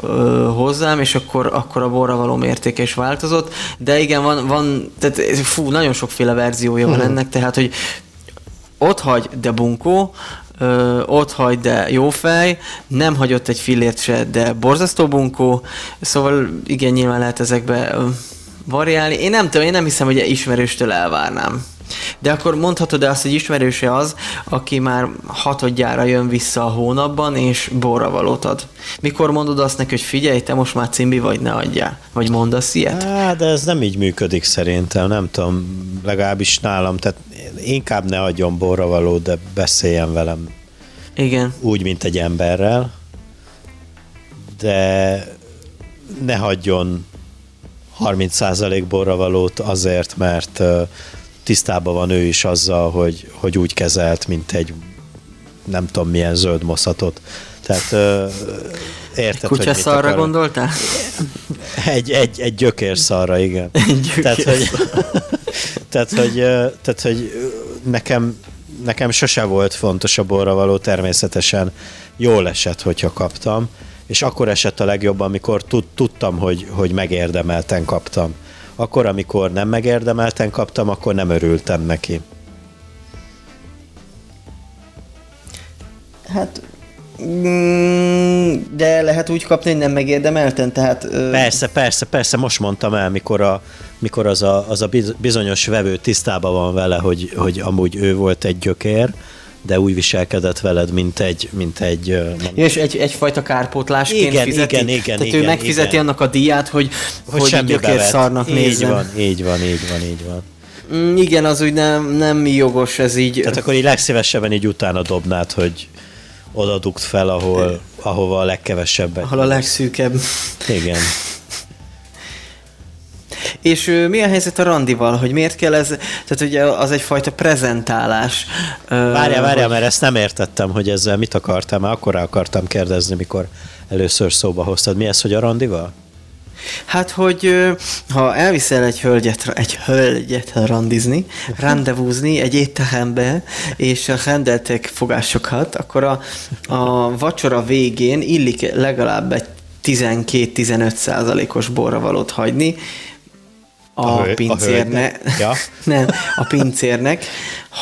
ö, hozzám, és akkor, akkor a borra való mértéke is változott. De igen, van, van tehát fú, nagyon sokféle verziója van mhm. ennek, tehát, hogy ott hagy, de bunkó, ö, ott hagy, de jó fej, nem hagyott egy fillért se, de borzasztó bunkó, szóval igen, nyilván lehet ezekbe variálni. Én nem tudom, én nem hiszem, hogy ismerőstől elvárnám. De akkor mondhatod-e azt, hogy ismerőse az, aki már hatodjára jön vissza a hónapban, és borravalót ad? Mikor mondod azt neki, hogy figyelj, te most már cimbi vagy, ne adjál? Vagy mondasz ilyet? Á, de ez nem így működik szerintem, nem tudom, legalábbis nálam, tehát inkább ne adjon borravalót, de beszéljen velem. Igen. Úgy, mint egy emberrel, de ne hagyjon 30% borravalót azért, mert tisztában van ő is azzal, hogy, hogy úgy kezelt, mint egy nem tudom milyen zöld moszatot. Tehát érted, Kutyaszarra hogy gondoltál? Egy, egy, egy gyökérszarra, igen. Egy gyökér tehát, hogy, tehát, hogy, tehát, hogy nekem, nekem sose volt fontos a borra való, természetesen jól esett, hogyha kaptam, és akkor esett a legjobban, amikor tud, tudtam, hogy, hogy megérdemelten kaptam. Akkor, amikor nem megérdemelten kaptam, akkor nem örültem neki. Hát mm, de lehet úgy kapni, hogy nem megérdemelten, tehát... Persze, persze, persze, most mondtam el, mikor, a, mikor az, a, az a bizonyos vevő tisztában van vele, hogy, hogy amúgy ő volt egy gyökér, de úgy viselkedett veled, mint egy... Mint egy nem... És egy, egyfajta kárpótlásként igen, fizeti? Igen, igen, Tehát igen, ő megfizeti igen. annak a díját, hogy, hogy, hogy gyökér szarnak így nézzen. Van, így van, így van, így van. Mm, igen, az úgy nem, nem jogos ez így. Tehát akkor így legszívesebben így utána dobnád, hogy oda dugd fel, ahol, ahova a legkevesebbet. Ahol a legszűkebb. Igen. És ő, mi a helyzet a randival, hogy miért kell ez, tehát ugye az egyfajta prezentálás. Várjál, várjál, hogy... mert ezt nem értettem, hogy ezzel mit akartam, mert akkor akartam kérdezni, mikor először szóba hoztad. Mi ez, hogy a randival? Hát, hogy ha elviszel egy hölgyet, egy hölgyet randizni, rendezvúzni egy étterembe, és rendeltek fogásokat, akkor a, a vacsora végén illik legalább egy 12-15 százalékos borravalót hagyni, a, a pincérnek, a ja. nem, a pincérnek,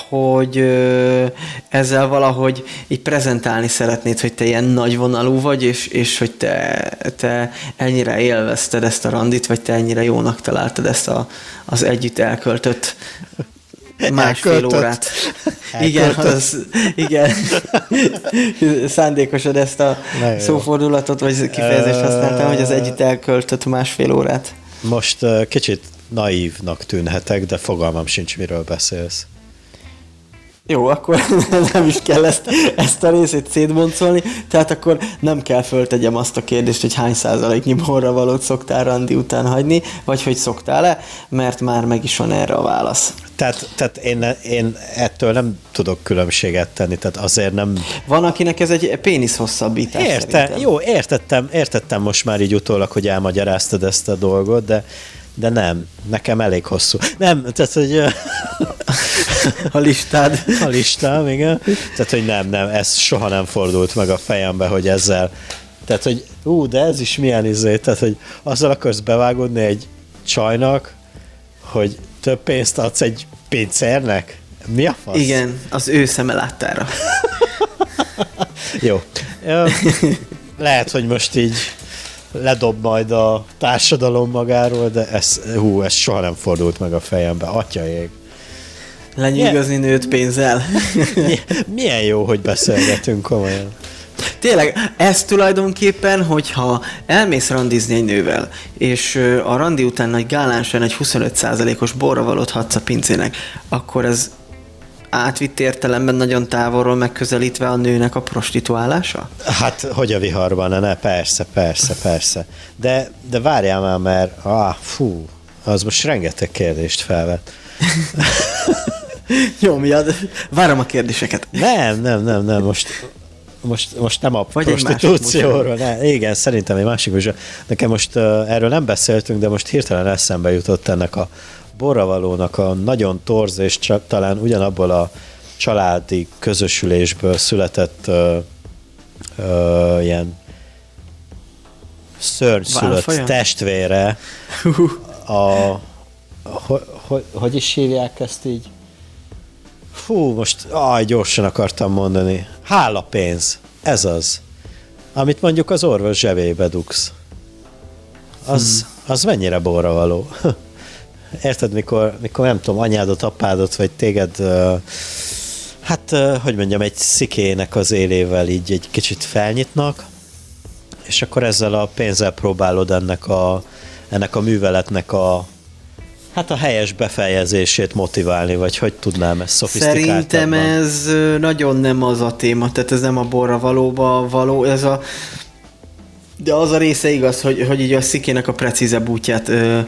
hogy ö, ezzel valahogy így prezentálni szeretnéd, hogy te ilyen nagyvonalú vagy, és, és hogy te, te ennyire élvezted ezt a randit, vagy te ennyire jónak találtad ezt a, az együtt elköltött másfél elköltött. órát. Elköltött. Igen, az, igen. Szándékosod ezt a szófordulatot, vagy kifejezést használtam, hogy az együtt elköltött másfél órát. Most uh, kicsit naívnak tűnhetek, de fogalmam sincs, miről beszélsz. Jó, akkor nem is kell ezt, ezt a részét szétboncolni, tehát akkor nem kell föltegyem azt a kérdést, hogy hány százaléknyi borra valót szoktál randi után hagyni, vagy hogy szoktál-e, mert már meg is van erre a válasz. Tehát, tehát én, én ettől nem tudok különbséget tenni, tehát azért nem... Van, akinek ez egy pénisz hosszabbítás. Érte, jó, értettem, értettem most már így utólag, hogy elmagyaráztad ezt a dolgot, de de nem, nekem elég hosszú. Nem, tehát, hogy... A listád. A listám, igen. Tehát, hogy nem, nem, ez soha nem fordult meg a fejembe, hogy ezzel... Tehát, hogy ú, de ez is milyen izé, tehát, hogy azzal akarsz bevágódni egy csajnak, hogy több pénzt adsz egy pincérnek? Mi a fasz? Igen, az ő szeme láttára. Jó. Lehet, hogy most így ledob majd a társadalom magáról, de ez, hú, ez soha nem fordult meg a fejembe. Atyaég. Lenyűgözni nőt pénzzel. Milyen jó, hogy beszélgetünk komolyan. Tényleg, ez tulajdonképpen, hogyha elmész randizni egy nővel, és a randi után nagy gálánsan egy 25%-os borra valót hadsz a pincének, akkor ez átvitt értelemben nagyon távolról megközelítve a nőnek a prostituálása? Hát, hogy a viharban, ne, persze, persze, persze. De, de várjál már, mert, ah, fú, az most rengeteg kérdést felvet. Jó, mi ad? Várom a kérdéseket. Nem, nem, nem, nem, most, most, most nem a Vagy prostitúcióról, ne, igen, szerintem egy másik műsor. Nekem most uh, erről nem beszéltünk, de most hirtelen eszembe jutott ennek a borravalónak a nagyon torz és csak talán ugyanabból a családi közösülésből született uh, uh, ilyen szörnyszülött testvére a hogy, hogy, hogy is hívják ezt így? Fú, most aj, gyorsan akartam mondani. Hálapénz. Ez az. Amit mondjuk az orvos zsebébe dugsz. Az, hmm. az mennyire borra való. Érted, mikor, mikor nem tudom, anyádot, apádot, vagy téged, hát, hogy mondjam, egy szikének az élével így egy kicsit felnyitnak, és akkor ezzel a pénzzel próbálod ennek a, ennek a műveletnek a, Hát a helyes befejezését motiválni, vagy hogy tudnám ezt Szerintem ez nagyon nem az a téma, tehát ez nem a borra valóba való, ez a de az a része igaz, hogy, hogy így a szikének a precízebb útját ö,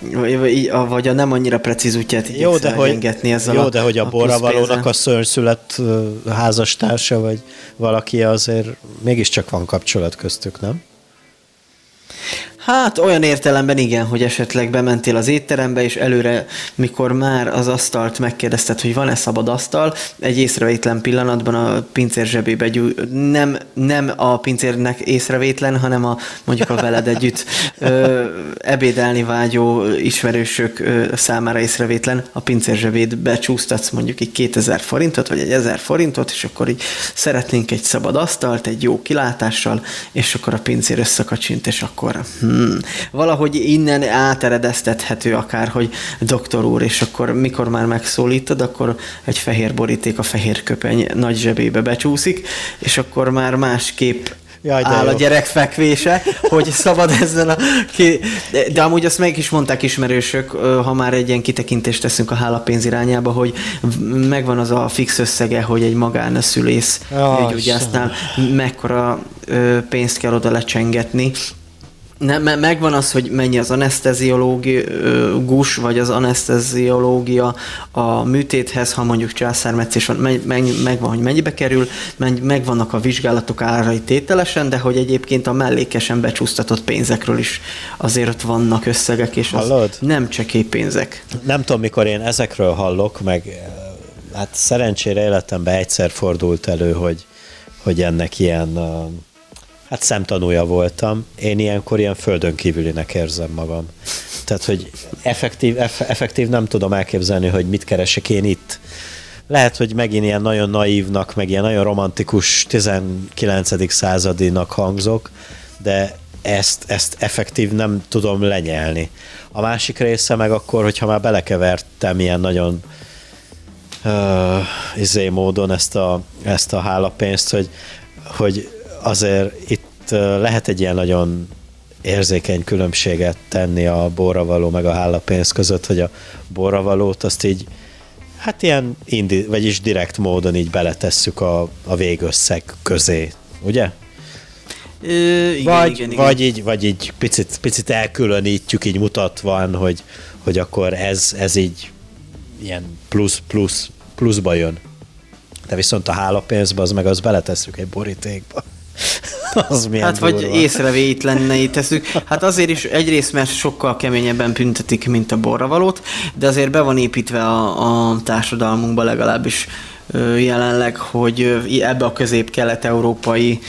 vagy, vagy a nem annyira precíz útját jó, de hogy, ezzel jó, a, de hogy a, a borravalónak a szörnyszület házastársa, vagy valaki azért mégiscsak van kapcsolat köztük, nem? Hát olyan értelemben igen, hogy esetleg bementél az étterembe, és előre, mikor már az asztalt megkérdezted, hogy van-e szabad asztal, egy észrevétlen pillanatban a pincér zsebébe gyúj, nem, nem a pincérnek észrevétlen, hanem a mondjuk a veled együtt ö, ebédelni vágyó ismerősök ö, számára észrevétlen, a pincér zsebéd becsúsztatsz mondjuk egy 2000 forintot, vagy egy 1000 forintot, és akkor így szeretnénk egy szabad asztalt, egy jó kilátással, és akkor a pincér összekacsint, és akkor hm, hmm, valahogy innen áteredeztethető akár, hogy doktor úr, és akkor mikor már megszólítod, akkor egy fehér boríték a fehér köpeny nagy zsebébe becsúszik, és akkor már másképp Jaj, áll jó. a gyerek fekvése, hogy szabad ezzel a... Ki... De, de amúgy azt meg is mondták ismerősök, ha már egy ilyen kitekintést teszünk a hálapénz irányába, hogy megvan az a fix összege, hogy egy magánszülész gyógyásznál mekkora pénzt kell oda lecsengetni, nem, megvan az, hogy mennyi az anesteziológus, vagy az anesteziológia a műtéthez, ha mondjuk császármetszés van, meg, meg, megvan, hogy mennyibe kerül, meg, megvannak a vizsgálatok árai tételesen, de hogy egyébként a mellékesen becsúsztatott pénzekről is azért ott vannak összegek, és az Hallod? nem csekély pénzek. Nem tudom, mikor én ezekről hallok, meg hát szerencsére életemben egyszer fordult elő, hogy, hogy ennek ilyen Hát szemtanúja voltam. Én ilyenkor ilyen földön kívülinek érzem magam. Tehát, hogy effektív, eff, effektív nem tudom elképzelni, hogy mit keresek én itt. Lehet, hogy megint ilyen nagyon naívnak, meg ilyen nagyon romantikus 19. századinak hangzok, de ezt, ezt effektív nem tudom lenyelni. A másik része meg akkor, hogyha már belekevertem ilyen nagyon uh, izé módon ezt a, ezt a hálapénzt, hogy, hogy azért itt lehet egy ilyen nagyon érzékeny különbséget tenni a borravaló meg a hálapénz között, hogy a borravalót azt így hát ilyen indi, vagyis direkt módon így beletesszük a, a végösszeg közé, ugye? Ö, igen, vagy, igen, igen. vagy így, vagy így picit, picit elkülönítjük, így mutatván, hogy, hogy akkor ez, ez így ilyen plusz, plusz, pluszba jön. De viszont a hálapénzbe az meg az beletesszük egy borítékba. az milyen Hát durva. vagy észrevétlenné tesszük. Hát azért is egyrészt, mert sokkal keményebben büntetik, mint a borravalót, de azért be van építve a, a társadalmunkba legalábbis jelenleg, hogy ebbe a közép-kelet-európai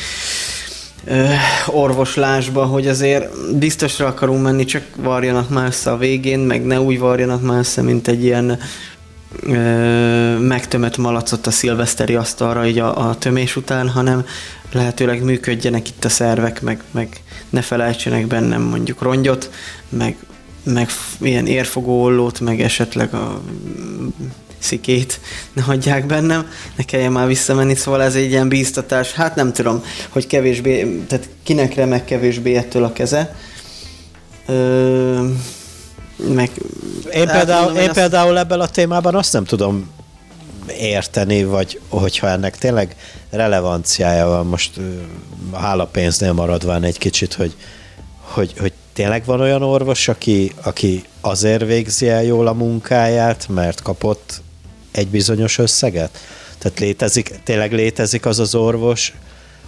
orvoslásba, hogy azért biztosra akarunk menni, csak varjanak már össze a végén, meg ne úgy varjanak már össze, mint egy ilyen megtömött malacot a szilveszteri asztalra így a, a tömés után, hanem lehetőleg működjenek itt a szervek, meg, meg ne felejtsenek bennem mondjuk rongyot, meg, meg ilyen érfogóollót, meg esetleg a szikét ne hagyják bennem, ne kelljen már visszamenni, szóval ez egy ilyen bíztatás. Hát nem tudom, hogy kevésbé, tehát kinek remek kevésbé ettől a keze. Ö, meg, én például, én azt... például ebben a témában azt nem tudom érteni, vagy hogyha ennek tényleg relevanciája van, most a hálapénznél maradván egy kicsit, hogy, hogy, hogy tényleg van olyan orvos, aki, aki azért végzi el jól a munkáját, mert kapott egy bizonyos összeget? Tehát létezik, tényleg létezik az az orvos,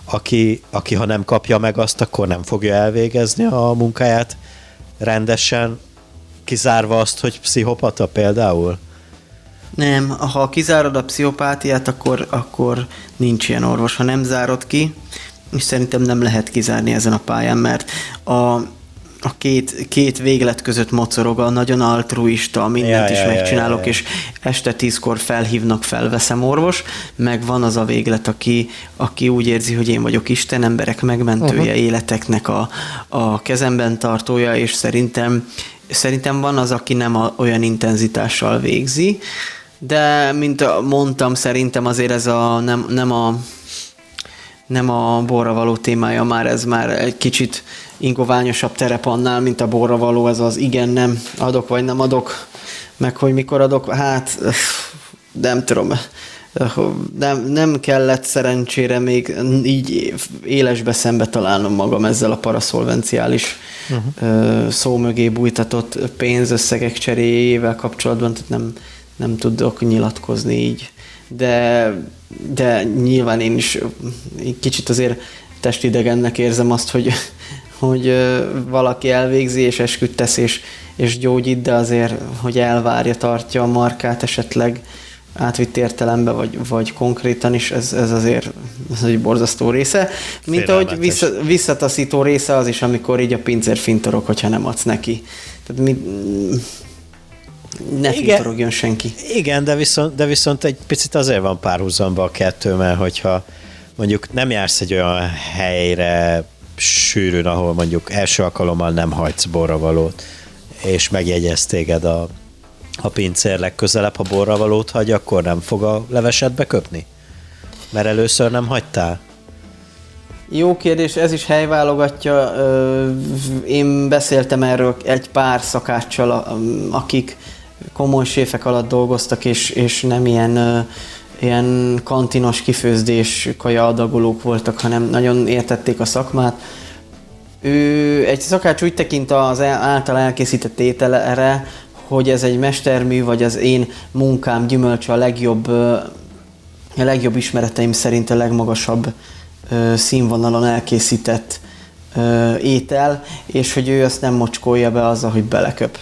aki, aki ha nem kapja meg azt, akkor nem fogja elvégezni a munkáját rendesen, kizárva azt, hogy pszichopata például? Nem, ha kizárod a pszichopátiát, akkor, akkor nincs ilyen orvos. Ha nem zárod ki, és szerintem nem lehet kizárni ezen a pályán, mert a, a két, két véglet között mocorog a nagyon altruista, mindent ja, is ja, megcsinálok, ja, ja, ja. és este tízkor felhívnak, felveszem orvos, meg van az a véglet, aki, aki úgy érzi, hogy én vagyok Isten, emberek megmentője, uh-huh. életeknek a, a kezemben tartója, és szerintem szerintem van az, aki nem a, olyan intenzitással végzi, de mint mondtam, szerintem azért ez a nem, nem a nem a borra való témája, már ez már egy kicsit ingoványosabb terep annál, mint a borra való, ez az igen, nem, adok vagy nem adok, meg hogy mikor adok, hát nem tudom, Nem, nem kellett szerencsére még így élesbe szembe találnom magam ezzel a paraszolvenciális uh-huh. szó mögé bújtatott pénzösszegek cseréjével kapcsolatban, tehát nem, nem tudok nyilatkozni így. De, de nyilván én is kicsit azért testidegennek érzem azt, hogy, hogy valaki elvégzi és esküdt tesz és, és gyógyít, de azért, hogy elvárja, tartja a markát esetleg átvitt értelembe, vagy, vagy konkrétan is, ez, ez azért ez egy borzasztó része. Mint ahogy vissza, visszataszító része az is, amikor így a pincér fintorok, hogyha nem adsz neki. Tehát mi, ne igen, fintorogjon senki. Igen, de viszont, de viszont egy picit azért van párhuzamba a kettő, mert hogyha mondjuk nem jársz egy olyan helyre sűrűn, ahol mondjuk első alkalommal nem hagysz borravalót, és megjegyez téged a, a pincér legközelebb, ha borravalót hagy, akkor nem fog a levesedbe köpni? Mert először nem hagytál? Jó kérdés, ez is helyválogatja. Én beszéltem erről egy pár szakáccsal, akik komoly séfek alatt dolgoztak, és, és nem ilyen ilyen kantinos kifőzdés kaja adagolók voltak, hanem nagyon értették a szakmát. Ő egy szakács úgy tekint az által elkészített ételre, hogy ez egy mestermű, vagy az én munkám gyümölcse a legjobb, a legjobb ismereteim szerint a legmagasabb színvonalon elkészített étel, és hogy ő azt nem mocskolja be azzal, hogy beleköp.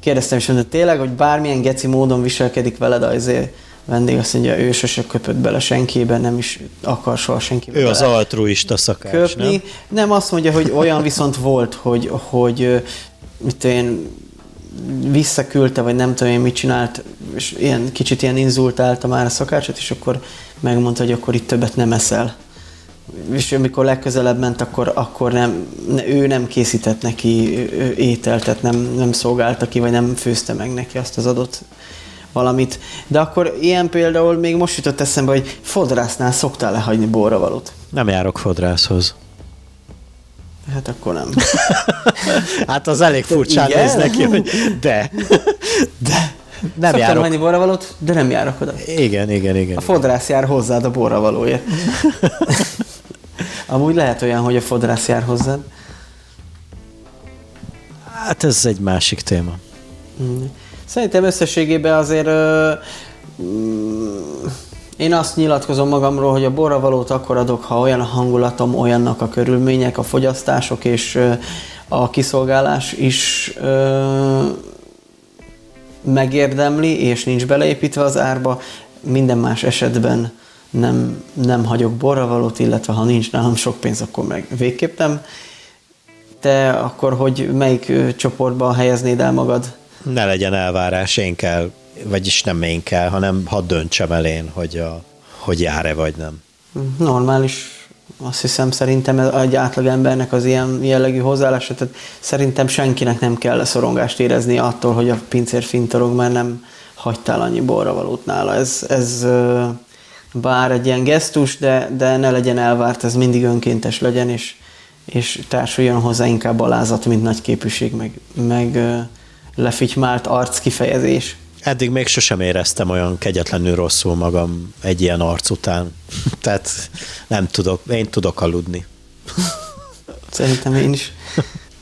Kérdeztem is, hogy tényleg, hogy bármilyen geci módon viselkedik veled, azért vendég azt mondja, ő sose köpött bele senkibe, nem is akar soha senkibe Ő az altruista szakács, köpni. nem? Nem, azt mondja, hogy olyan viszont volt, hogy, hogy mit én visszaküldte, vagy nem tudom én mit csinált, és ilyen, kicsit ilyen inzultálta már a szakácsot, és akkor megmondta, hogy akkor itt többet nem eszel. És amikor legközelebb ment, akkor, akkor nem, ő nem készített neki ételt, tehát nem, nem szolgálta ki, vagy nem főzte meg neki azt az adott valamit. De akkor ilyen például még most jutott eszembe, hogy fodrásznál szoktál lehagyni borravalót? Nem járok fodrászhoz. Hát akkor nem. hát az elég furcsán néz neki, hogy de. De. Nem Szoktam járok. menni borravalót, de nem járok oda. Igen, igen, igen. A fodrász jár hozzád a borravalóért. Amúgy lehet olyan, hogy a fodrász jár hozzád. Hát ez egy másik téma. Mm. Szerintem összességében azért ö, mm, én azt nyilatkozom magamról, hogy a borravalót akkor adok, ha olyan a hangulatom, olyannak a körülmények, a fogyasztások és a kiszolgálás is ö, megérdemli, és nincs beleépítve az árba. Minden más esetben nem, nem hagyok borravalót, illetve ha nincs nálam sok pénz, akkor meg végképp nem. Te akkor, hogy melyik csoportban helyeznéd el magad? Ne legyen elvárás, én kell, vagyis nem én kell, hanem hadd döntsem el én, hogy, a, hogy jár-e vagy nem. Normális, azt hiszem szerintem egy átlag embernek az ilyen jellegű hozzáállása, tehát szerintem senkinek nem kell szorongást érezni attól, hogy a pincér fintorog, mert nem hagytál annyi valót nála. Ez, ez bár egy ilyen gesztus, de, de ne legyen elvárt, ez mindig önkéntes legyen, és, és társuljon hozzá inkább alázat, mint nagy képűség, meg, meg lefigymált arc kifejezés. Eddig még sosem éreztem olyan kegyetlenül rosszul magam egy ilyen arc után. Tehát nem tudok, én tudok aludni. Szerintem én is.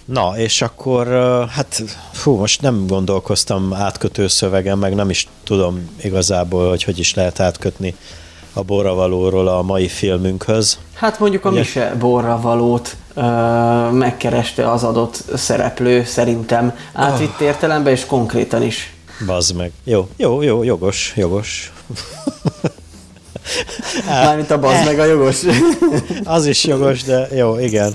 Na, és akkor, hát fú, most nem gondolkoztam átkötő szövegen, meg nem is tudom igazából, hogy hogy is lehet átkötni a borravalóról a mai filmünkhöz. Hát mondjuk a Ugye? Mise borravalót ö, megkereste az adott szereplő szerintem átvitt oh. értelemben és konkrétan is. Bazd meg. Jó, jó, jó, jogos, jogos. Mármint a bazd meg a jogos. az is jogos, de jó, igen.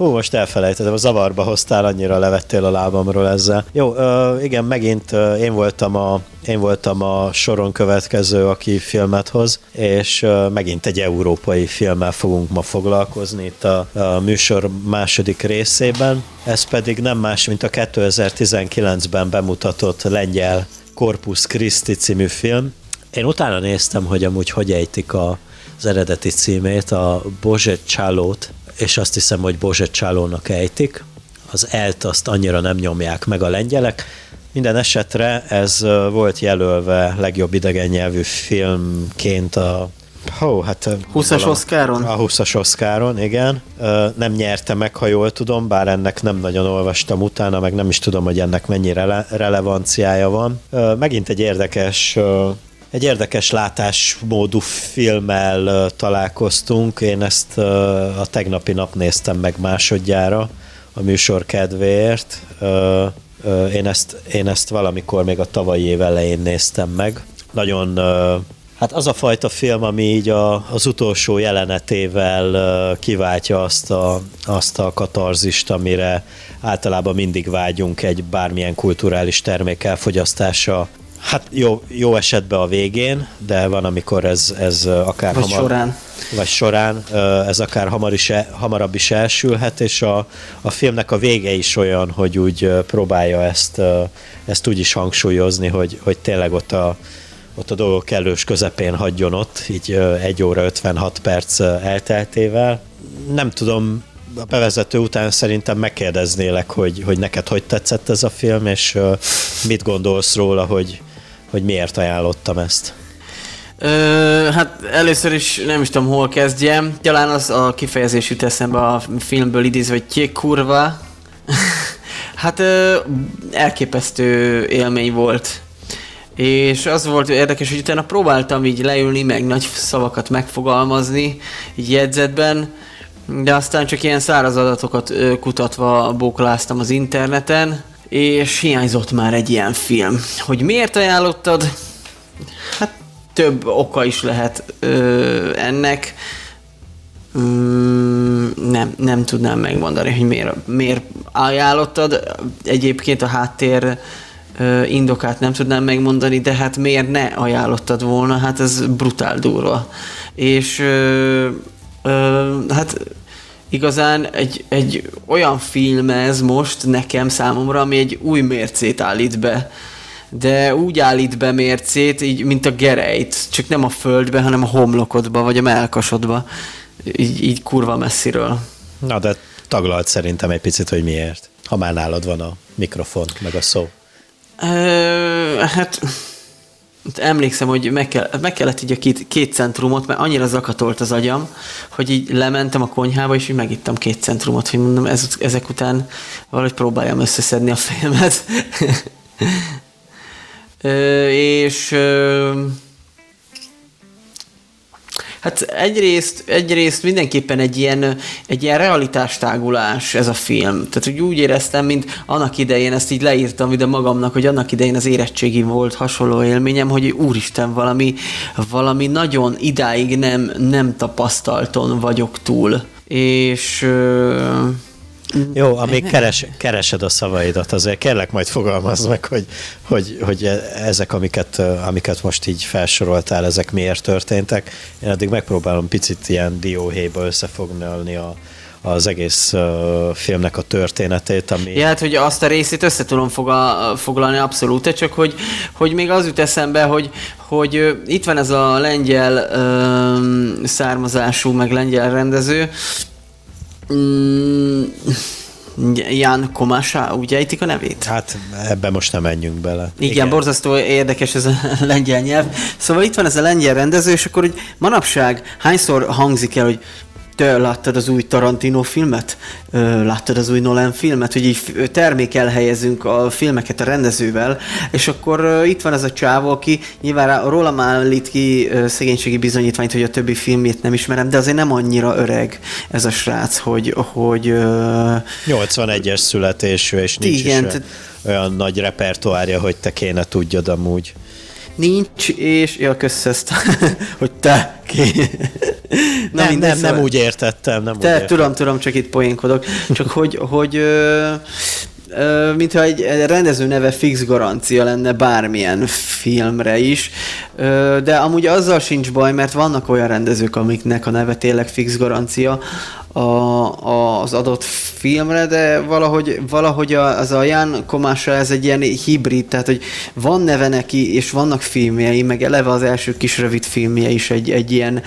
Hú, most elfelejtettem, a zavarba hoztál, annyira levettél a lábamról ezzel. Jó, uh, igen, megint én voltam a én voltam a soron következő, aki filmet hoz, és megint egy európai filmmel fogunk ma foglalkozni itt a, a műsor második részében. Ez pedig nem más, mint a 2019-ben bemutatott lengyel Corpus Christi című film. Én utána néztem, hogy amúgy hogy ejtik a, az eredeti címét, a Boże Csalót, és azt hiszem, hogy Boże Csalónak ejtik. Az elt azt annyira nem nyomják meg a lengyelek, Minden esetre ez volt jelölve legjobb idegen nyelvű filmként a Hó, hát... 20-as Oszkáron? A 20-as Oszkáron, igen. Nem nyerte meg, ha jól tudom, bár ennek nem nagyon olvastam utána, meg nem is tudom, hogy ennek mennyi rele- relevanciája van. Megint egy érdekes egy érdekes látásmódú filmmel találkoztunk. Én ezt a tegnapi nap néztem meg másodjára a műsor kedvéért. Én ezt, én ezt valamikor még a tavalyi év elején néztem meg. Nagyon Hát az a fajta film, ami így a, az utolsó jelenetével kiváltja azt a, azt a katarzist, amire általában mindig vágyunk egy bármilyen kulturális termék elfogyasztása. Hát jó, jó esetben a végén, de van, amikor ez, ez akár vagy hamar, során. Vagy során, ez akár hamar is, hamarabb is elsülhet, és a, a filmnek a vége is olyan, hogy úgy próbálja ezt, ezt úgy is hangsúlyozni, hogy, hogy tényleg ott a, ott a dolgok kellős közepén hagyjon ott, így 1 óra 56 perc elteltével. Nem tudom, a bevezető után szerintem megkérdeznélek, hogy, hogy neked hogy tetszett ez a film, és mit gondolsz róla, hogy, hogy miért ajánlottam ezt? Ö, hát először is nem is tudom hol kezdjem. Talán az a kifejezés jut eszembe a filmből idézve, hogy tjék kurva. hát ö, elképesztő élmény volt és az volt érdekes, hogy utána próbáltam így leülni, meg nagy szavakat megfogalmazni, így jegyzetben, de aztán csak ilyen száraz adatokat kutatva bókoláztam az interneten, és hiányzott már egy ilyen film. Hogy miért ajánlottad? Hát több oka is lehet ö, ennek. Mm, nem, nem tudnám megmondani, hogy miért, miért ajánlottad. Egyébként a háttér indokát nem tudnám megmondani, de hát miért ne ajánlottad volna? Hát ez brutál durva. És ö, ö, hát igazán egy, egy olyan film ez most nekem számomra, ami egy új mércét állít be. De úgy állít be mércét, így, mint a gerejt, csak nem a földbe, hanem a homlokodba, vagy a melkasodba. Így, így kurva messziről. Na, de taglalt szerintem egy picit, hogy miért. Ha már nálad van a mikrofon, meg a szó. Ö, hát emlékszem, hogy meg, kell, meg kellett így a két, két centrumot, mert annyira zakatolt az agyam, hogy így lementem a konyhába, és így megittam két centrumot, hogy mondom, ez, ezek után valahogy próbáljam összeszedni a ö, és ö, Hát egyrészt, egyrészt mindenképpen egy ilyen, egy ilyen realitástágulás ez a film. Tehát, hogy úgy éreztem, mint annak idején, ezt így leírtam ide magamnak, hogy annak idején az érettségi volt hasonló élményem, hogy úristen, valami, valami nagyon idáig nem, nem tapasztalton vagyok túl. És jó, amíg keres, keresed a szavaidat, azért kérlek majd fogalmazd meg, hogy, hogy, hogy ezek, amiket, amiket most így felsoroltál, ezek miért történtek. Én addig megpróbálom picit ilyen dióhéjba összefoglalni a, az egész uh, filmnek a történetét, ami... Ja, hát, hogy azt a részét össze tudom foglalni abszolút, csak hogy, hogy még az jut eszembe, hogy, hogy itt van ez a lengyel uh, származású, meg lengyel rendező, Mm, Jan Komasa, úgy ejtik a nevét? Hát ebbe most nem menjünk bele. Igen, Igen, borzasztó érdekes ez a lengyel nyelv. Szóval itt van ez a lengyel rendező, és akkor hogy manapság hányszor hangzik el, hogy te láttad az új Tarantino filmet? Láttad az új Nolan filmet? Hogy így termék helyezünk a filmeket a rendezővel, és akkor itt van ez a csávó, aki nyilván róla állít ki szegénységi bizonyítványt, hogy a többi filmét nem ismerem, de azért nem annyira öreg ez a srác, hogy... hogy 81-es születésű, és nincs igen, is olyan nagy repertoárja, hogy te kéne tudjad amúgy nincs, és ja, kösz ezt, hogy te ki. Na, nem, nem, szóval... nem úgy értettem. Nem te, úgy értettem. tudom, tudom, csak itt poénkodok. Csak hogy, hogy ö, ö, mintha egy rendező neve fix garancia lenne bármilyen filmre is, ö, de amúgy azzal sincs baj, mert vannak olyan rendezők, amiknek a neve tényleg fix garancia, a, a, az adott filmre, de valahogy, valahogy az a Jan Komása ez egy ilyen hibrid, tehát hogy van neve neki, és vannak filmjei, meg eleve az első kis rövid filmje is egy, egy ilyen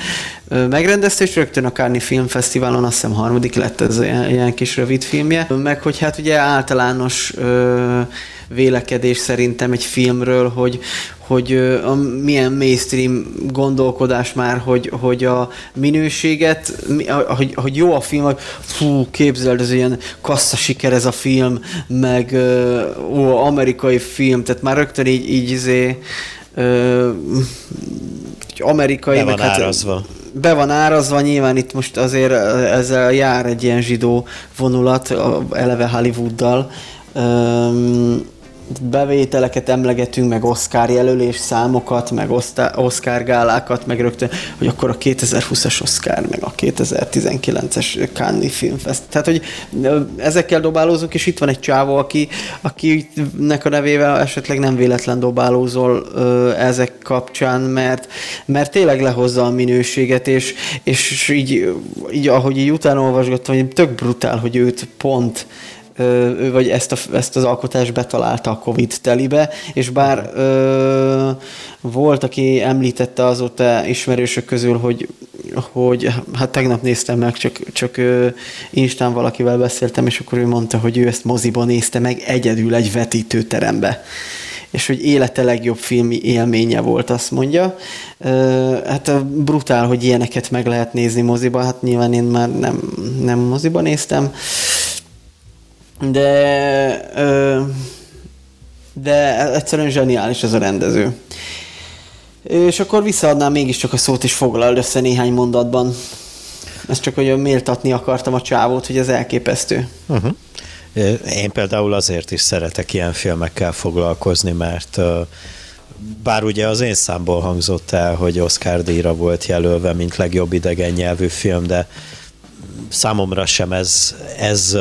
megrendezte, és rögtön a Kárni Filmfesztiválon azt hiszem harmadik lett ez ilyen, ilyen kis rövid filmje, meg hogy hát ugye általános ö, vélekedés szerintem egy filmről, hogy, hogy a milyen mainstream gondolkodás már, hogy, hogy a minőséget, hogy, hogy jó a film, hogy fú, képzeld, ez ilyen kassza siker ez a film, meg ó, amerikai film, tehát már rögtön így, így izé, ö, amerikai, be meg van hát, árazva. Be van árazva, nyilván itt most azért ezzel jár egy ilyen zsidó vonulat, eleve Hollywooddal. Bevételeket emlegetünk, meg Oscar jelölés számokat, meg Oscar gálákat, meg rögtön, hogy akkor a 2020-as Oscar, meg a 2019-es Cannes Filmfest. Tehát, hogy ezekkel dobálózunk, és itt van egy csávó, aki, akinek a nevével esetleg nem véletlen dobálózol ö, ezek kapcsán, mert, mert tényleg lehozza a minőséget, és, és így, így, ahogy így utána olvasgattam, hogy tök brutál, hogy őt pont ő vagy ezt, a, ezt az alkotást betalálta a Covid telibe, és bár ö, volt, aki említette azóta ismerősök közül, hogy, hogy hát tegnap néztem meg, csak, csak ö, Instán valakivel beszéltem, és akkor ő mondta, hogy ő ezt moziban nézte meg egyedül egy vetítőterembe. És hogy élete legjobb filmi élménye volt, azt mondja. Hát brutál, hogy ilyeneket meg lehet nézni moziba, hát nyilván én már nem, nem moziba néztem, de, de egyszerűen zseniális ez a rendező. És akkor visszaadnám mégiscsak a szót, és foglald össze néhány mondatban. Ezt csak, hogy méltatni akartam a csávót, hogy ez elképesztő. Uh-huh. Én például azért is szeretek ilyen filmekkel foglalkozni, mert bár ugye az én számból hangzott el, hogy Oscar díjra volt jelölve, mint legjobb idegen nyelvű film, de számomra sem ez, ez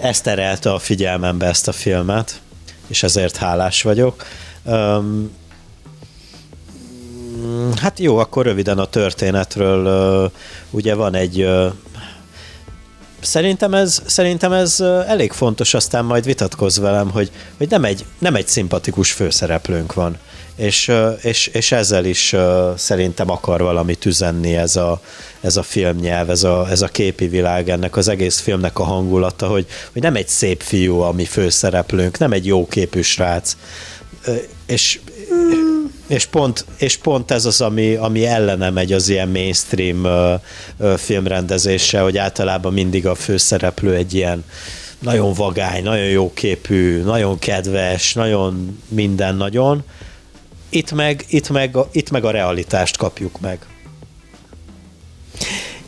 ez terelte a figyelmembe ezt a filmet, és ezért hálás vagyok. Um, hát jó, akkor röviden a történetről. Uh, ugye van egy uh, Szerintem ez, szerintem ez elég fontos, aztán majd vitatkozz velem, hogy, hogy nem, egy, nem egy szimpatikus főszereplőnk van és, és, és ezzel is szerintem akar valamit üzenni ez a, ez a filmnyelv, ez a, ez a képi világ, ennek az egész filmnek a hangulata, hogy, hogy nem egy szép fiú, ami főszereplőnk, nem egy jó képű srác, és, és, pont, és pont ez az, ami, ami ellene megy az ilyen mainstream filmrendezése, hogy általában mindig a főszereplő egy ilyen nagyon vagány, nagyon jó képű, nagyon kedves, nagyon minden nagyon, itt meg, itt meg, itt meg a realitást kapjuk meg.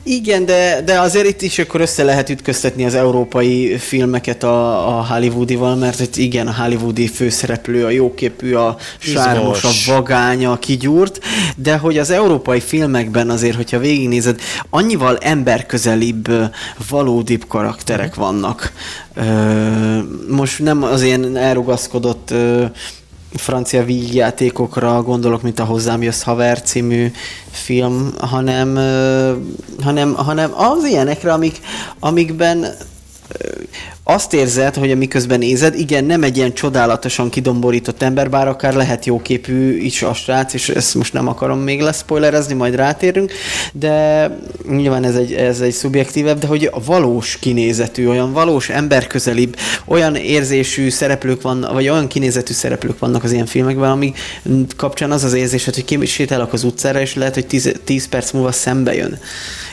Igen, de, de azért itt is akkor össze lehet ütköztetni az európai filmeket a, a Hollywoodival, mert itt igen, a hollywoodi főszereplő, a jóképű, a sármos, a vagány, a kigyúrt, de hogy az európai filmekben azért, hogyha végignézed, annyival emberközelibb, valódibb karakterek vannak. Most nem az ilyen elrugaszkodott francia vígjátékokra gondolok, mint a Hozzám jössz haver című film, hanem, hanem, hanem az ilyenekre, amik, amikben azt érzed, hogy amiközben nézed, igen, nem egy ilyen csodálatosan kidomborított ember, bár akár lehet jóképű is a srác, és ezt most nem akarom még leszpoilerezni, majd rátérünk, de nyilván ez egy, ez egy szubjektívebb, de hogy a valós kinézetű, olyan valós emberközelibb, olyan érzésű szereplők van, vagy olyan kinézetű szereplők vannak az ilyen filmekben, ami kapcsán az az érzésed, hogy kisétálok az utcára, és lehet, hogy 10 perc múlva szembe jön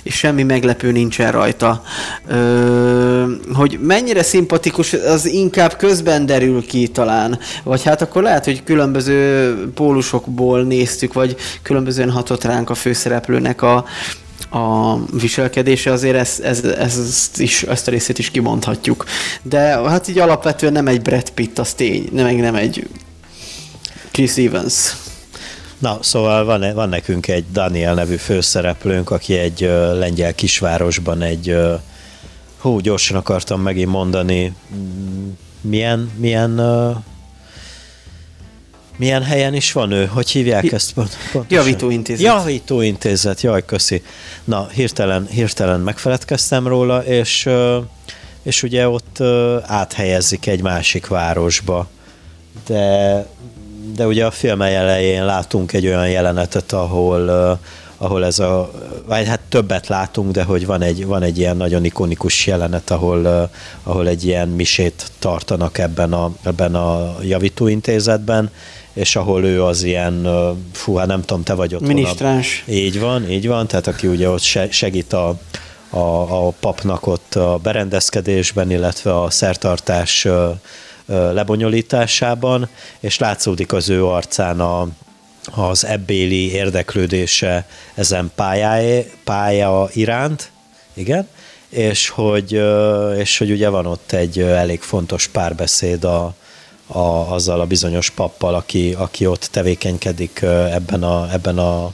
és semmi meglepő nincsen rajta. Ö, hogy mennyire szimpatikus, az inkább közben derül ki talán. Vagy hát akkor lehet, hogy különböző pólusokból néztük, vagy különbözően hatott ránk a főszereplőnek a, a viselkedése, azért ez, ez, ez, ezt, is, ezt a részét is kimondhatjuk. De hát így alapvetően nem egy Brad Pitt, az tény, nem, nem egy Chris Evans. Na, szóval van, van nekünk egy Daniel nevű főszereplőnk, aki egy lengyel kisvárosban egy, hú, gyorsan akartam megint mondani, milyen, milyen uh, milyen helyen is van ő? Hogy hívják ezt pontosan? Javítóintézet. Javítóintézet, jaj, köszi. Na, hirtelen, hirtelen megfeledkeztem róla, és, és ugye ott áthelyezik egy másik városba. De de ugye a film elején látunk egy olyan jelenetet, ahol, ahol ez a, vagy hát többet látunk, de hogy van egy, van egy ilyen nagyon ikonikus jelenet, ahol, ahol egy ilyen misét tartanak ebben a, ebben a javítóintézetben, és ahol ő az ilyen, fú, hát nem tudom, te vagy ott. Minisztráns. Így van, így van, tehát aki ugye ott segít a, a, a papnak ott a berendezkedésben, illetve a szertartás lebonyolításában, és látszódik az ő arcán a, az ebbéli érdeklődése ezen pályáé, pálya iránt, igen, és hogy, és hogy ugye van ott egy elég fontos párbeszéd a, a, azzal a bizonyos pappal, aki, aki ott tevékenykedik ebben a, ebben a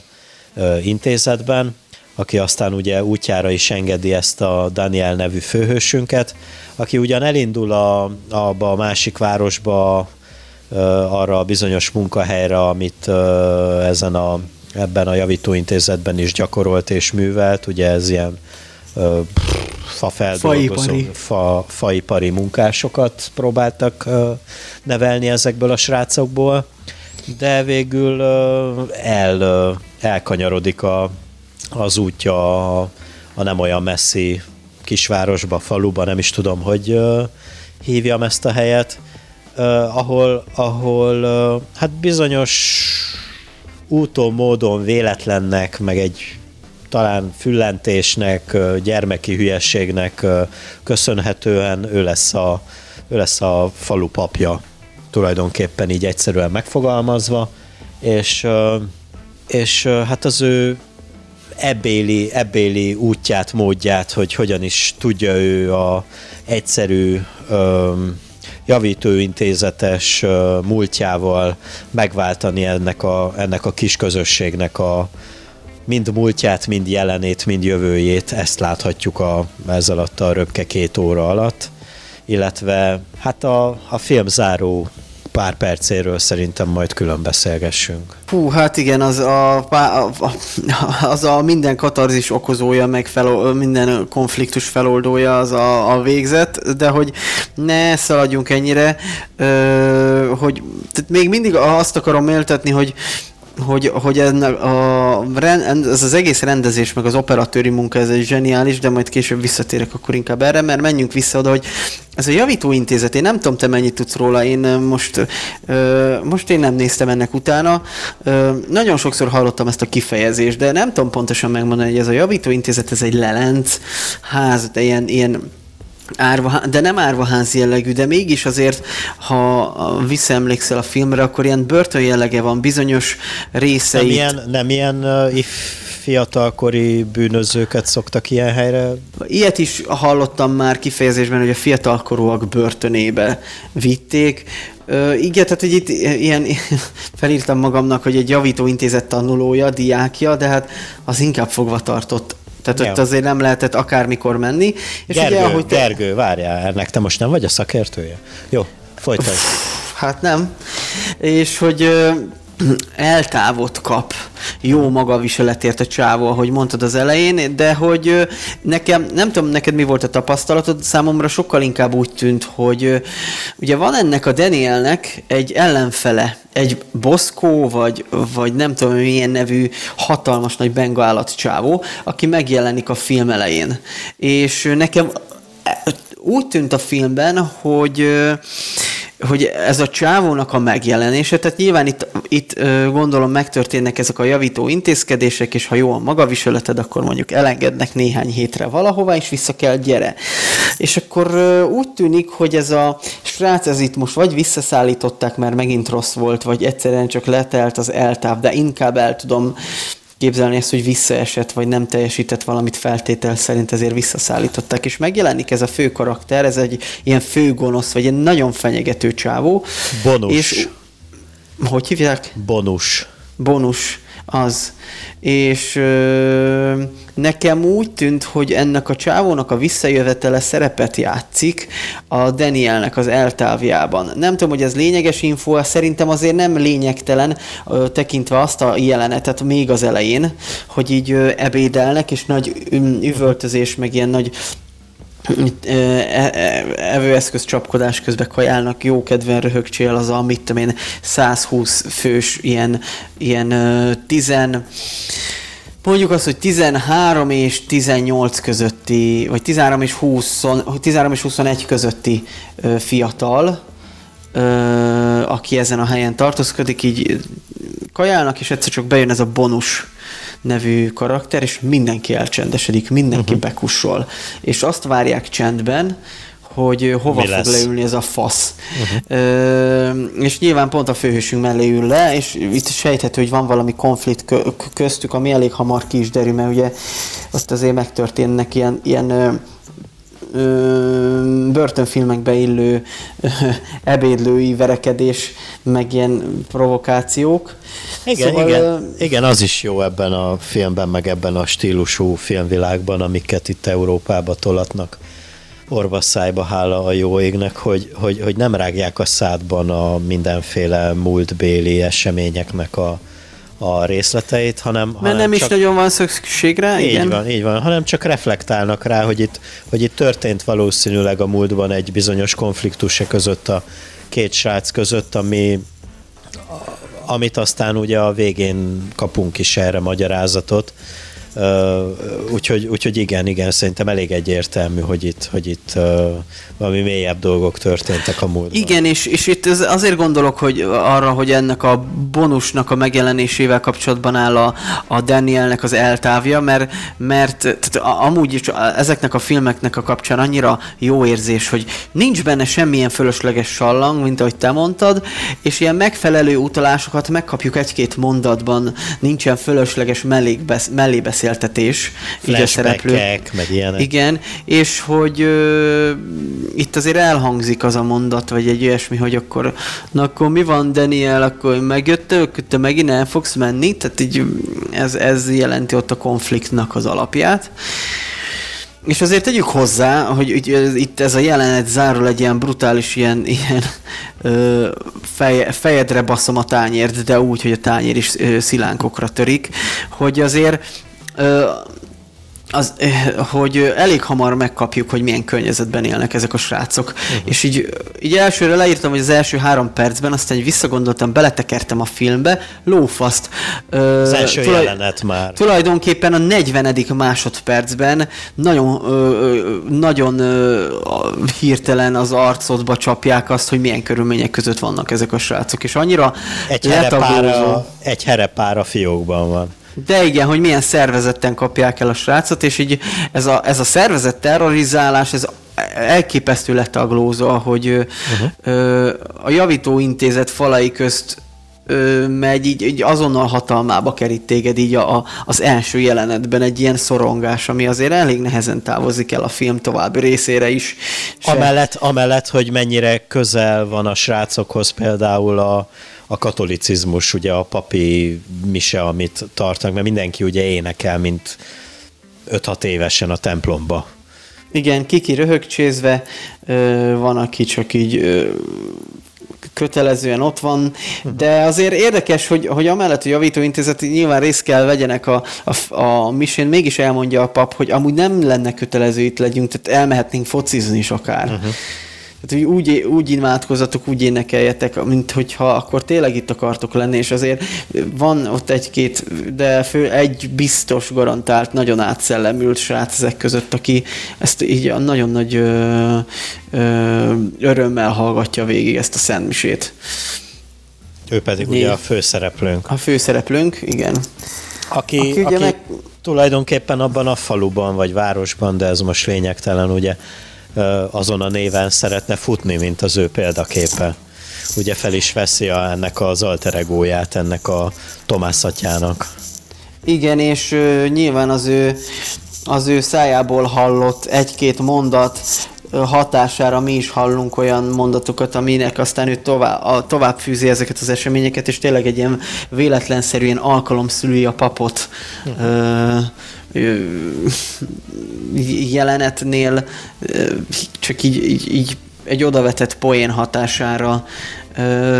intézetben, aki aztán ugye útjára is engedi ezt a Daniel nevű főhősünket, aki ugyan elindul a, abba a másik városba, arra a bizonyos munkahelyre, amit ezen a, ebben a javítóintézetben is gyakorolt és művelt, ugye ez ilyen fafeldolgozó, fa, faipari. munkásokat próbáltak nevelni ezekből a srácokból, de végül el, elkanyarodik a, az útja a, a nem olyan messzi kisvárosba, faluba, nem is tudom, hogy hívjam ezt a helyet, ahol, ahol hát bizonyos úton, módon, véletlennek, meg egy talán füllentésnek, gyermeki hülyességnek köszönhetően ő lesz a, ő lesz a falu papja, tulajdonképpen így egyszerűen megfogalmazva, és, és hát az ő ebbéli, ebbéli útját, módját, hogy hogyan is tudja ő a egyszerű javítóintézetes múltjával megváltani ennek a, ennek a kis közösségnek a, mind múltját, mind jelenét, mind jövőjét, ezt láthatjuk a, ez alatt a röpke két óra alatt, illetve hát a, a film záró pár percéről szerintem majd külön beszélgessünk. Hú, hát igen, az a, a, az a minden katarzis okozója, meg fel, minden konfliktus feloldója az a, a végzet, de hogy ne szaladjunk ennyire, ö, hogy tehát még mindig azt akarom méltetni, hogy hogy, hogy ennek a, ez az egész rendezés, meg az operatőri munka, ez egy zseniális, de majd később visszatérek akkor inkább erre, mert menjünk vissza oda, hogy ez a javítóintézet, én nem tudom, te mennyit tudsz róla, én most, most én nem néztem ennek utána. Nagyon sokszor hallottam ezt a kifejezést, de nem tudom pontosan megmondani, hogy ez a javítóintézet, ez egy lelenc ház, de ilyen, ilyen árva, de nem árvaház jellegű, de mégis azért, ha visszaemlékszel a filmre, akkor ilyen börtön jellege van, bizonyos részeit. Nem ilyen, nem ilyen uh, fiatalkori bűnözőket szoktak ilyen helyre? Ilyet is hallottam már kifejezésben, hogy a fiatalkorúak börtönébe vitték. Uh, igen, tehát hogy itt ilyen, felírtam magamnak, hogy egy javítóintézet tanulója, diákja, de hát az inkább fogva tartott tehát ott azért nem lehetett akármikor menni. És Gergő, ugye, ahogy te... Gergő, várjál, ennek te most nem vagy a szakértője? Jó, folytasd. Hát nem. És hogy eltávot kap jó magaviseletért a csávó, ahogy mondtad az elején, de hogy nekem, nem tudom, neked mi volt a tapasztalatod, számomra sokkal inkább úgy tűnt, hogy ugye van ennek a Danielnek egy ellenfele, egy Boszkó, vagy, vagy nem tudom milyen nevű hatalmas nagy bengálat csávó, aki megjelenik a film elején. És nekem úgy tűnt a filmben, hogy hogy ez a csávónak a megjelenése, tehát nyilván itt, itt gondolom megtörténnek ezek a javító intézkedések, és ha jó a magaviseleted, akkor mondjuk elengednek néhány hétre valahova, és vissza kell, gyere. És akkor úgy tűnik, hogy ez a srác, ez itt most vagy visszaszállították, mert megint rossz volt, vagy egyszerűen csak letelt az eltáv, de inkább el tudom képzelni ezt, hogy visszaesett, vagy nem teljesített valamit feltétel szerint, ezért visszaszállították. És megjelenik ez a fő karakter, ez egy ilyen főgonosz, vagy egy nagyon fenyegető csávó. Bonus. És hogy hívják? Bonus. Bonus, az. És ö, nekem úgy tűnt, hogy ennek a csávónak a visszajövetele szerepet játszik a Danielnek az eltávjában. Nem tudom, hogy ez lényeges info, szerintem azért nem lényegtelen, ö, tekintve azt a jelenetet még az elején, hogy így ö, ebédelnek, és nagy üvöltözés, meg ilyen nagy E, e, evőeszköz csapkodás közben kajálnak, jó kedven röhögcsél az a, mit tudom én, 120 fős ilyen, ilyen tizen mondjuk azt, hogy 13 és 18 közötti, vagy 13 és 20, 13 és 21 közötti fiatal, aki ezen a helyen tartózkodik, így kajálnak, és egyszer csak bejön ez a bonus nevű karakter, és mindenki elcsendesedik, mindenki uh-huh. bekussol. És azt várják csendben, hogy hova Mi fog lesz? leülni ez a fasz. Uh-huh. Ö, és nyilván pont a főhősünk mellé ül le, és itt sejthető, hogy van valami konflikt köztük, ami elég hamar ki is derül, mert ugye ott azért megtörténnek ilyen, ilyen ö, ö, börtönfilmekbe illő ö, ebédlői verekedés, meg ilyen provokációk. Igen, szóval, igen, igen, az is jó ebben a filmben, meg ebben a stílusú filmvilágban, amiket itt Európába tolatnak orvasszájba hála a jó égnek, hogy, hogy, hogy nem rágják a szádban a mindenféle múltbéli eseményeknek a, a részleteit, hanem... Mert hanem nem csak, is nagyon van szükség rá, így igen? van, így van, hanem csak reflektálnak rá, hogy itt, hogy itt történt valószínűleg a múltban egy bizonyos konfliktus között a két srác között, ami amit aztán ugye a végén kapunk is erre magyarázatot, úgyhogy, úgyhogy igen, igen, szerintem elég egyértelmű, hogy itt, hogy itt valami mélyebb dolgok történtek a múltban. Igen, és, és itt azért gondolok, hogy arra, hogy ennek a bonusnak a megjelenésével kapcsolatban áll a, a Danielnek az eltávja, mert, mert tehát amúgy is ezeknek a filmeknek a kapcsán annyira jó érzés, hogy nincs benne semmilyen fölösleges sallang, mint ahogy te mondtad, és ilyen megfelelő utalásokat megkapjuk egy-két mondatban, nincsen fölösleges mellébesz, mellébeszéltetés, így a szereplők. meg ilyenek. Igen, és hogy ö, itt azért elhangzik az a mondat, vagy egy olyasmi, hogy akkor, na akkor mi van, Daniel, akkor megjöttök, te megint el fogsz menni, tehát így ez, ez jelenti ott a konfliktnak az alapját. És azért tegyük hozzá, hogy itt ez a jelenet zárul egy ilyen brutális, ilyen, ilyen ö, fej, fejedre baszom a tányért, de úgy, hogy a tányér is ö, szilánkokra törik, hogy azért az, hogy elég hamar megkapjuk, hogy milyen környezetben élnek ezek a srácok. Uh-huh. És így, így elsőre leírtam, hogy az első három percben, aztán így visszagondoltam, beletekertem a filmbe, lófaszt. Az első tulaj, jelenet már. Tulajdonképpen a 40. másodpercben nagyon, nagyon hirtelen az arcodba csapják azt, hogy milyen körülmények között vannak ezek a srácok. És annyira egy herepára, egy herepára fiókban van. De igen, hogy milyen szervezetten kapják el a srácot, és így ez a, ez a szervezett terrorizálás, ez elképesztő letaglózva, hogy uh-huh. ö, a javítóintézet falai közt ö, megy, így, így azonnal hatalmába kerít téged így a, a, az első jelenetben egy ilyen szorongás, ami azért elég nehezen távozik el a film további részére is. Amellett, amellett, hogy mennyire közel van a srácokhoz például a, a katolicizmus, ugye a papi mise, amit tartanak, mert mindenki ugye énekel, mint 5-6 évesen a templomba. Igen, kiki röhögcsézve, van, aki csak így kötelezően ott van, de azért érdekes, hogy, hogy amellett, hogy javítóintézet nyilván részt kell vegyenek a, a, a misén, mégis elmondja a pap, hogy amúgy nem lenne kötelező itt legyünk, tehát elmehetnénk focizni is akár. Uh-huh. Tehát, úgy, úgy imádkozatok, úgy énekeljetek, mint hogyha akkor tényleg itt akartok lenni, és azért van ott egy-két, de fő egy biztos garantált, nagyon átszellemült srác ezek között, aki ezt így a nagyon nagy ö, ö, örömmel hallgatja végig ezt a szentmisét. Ő pedig Né. ugye a főszereplőnk. A főszereplőnk, igen. Aki, aki, aki meg... tulajdonképpen abban a faluban vagy városban, de ez most lényegtelen, ugye azon a néven szeretne futni, mint az ő példaképe. Ugye fel is veszi a, ennek az alteregóját, ennek a Tomás atyának. Igen, és uh, nyilván az ő, az ő szájából hallott egy-két mondat hatására mi is hallunk olyan mondatokat, aminek aztán ő tovább, a, tovább fűzi ezeket az eseményeket, és tényleg egy ilyen véletlenszerűen alkalom szülői a papot. Uh-huh jelenetnél csak így, így, így egy odavetett poén hatására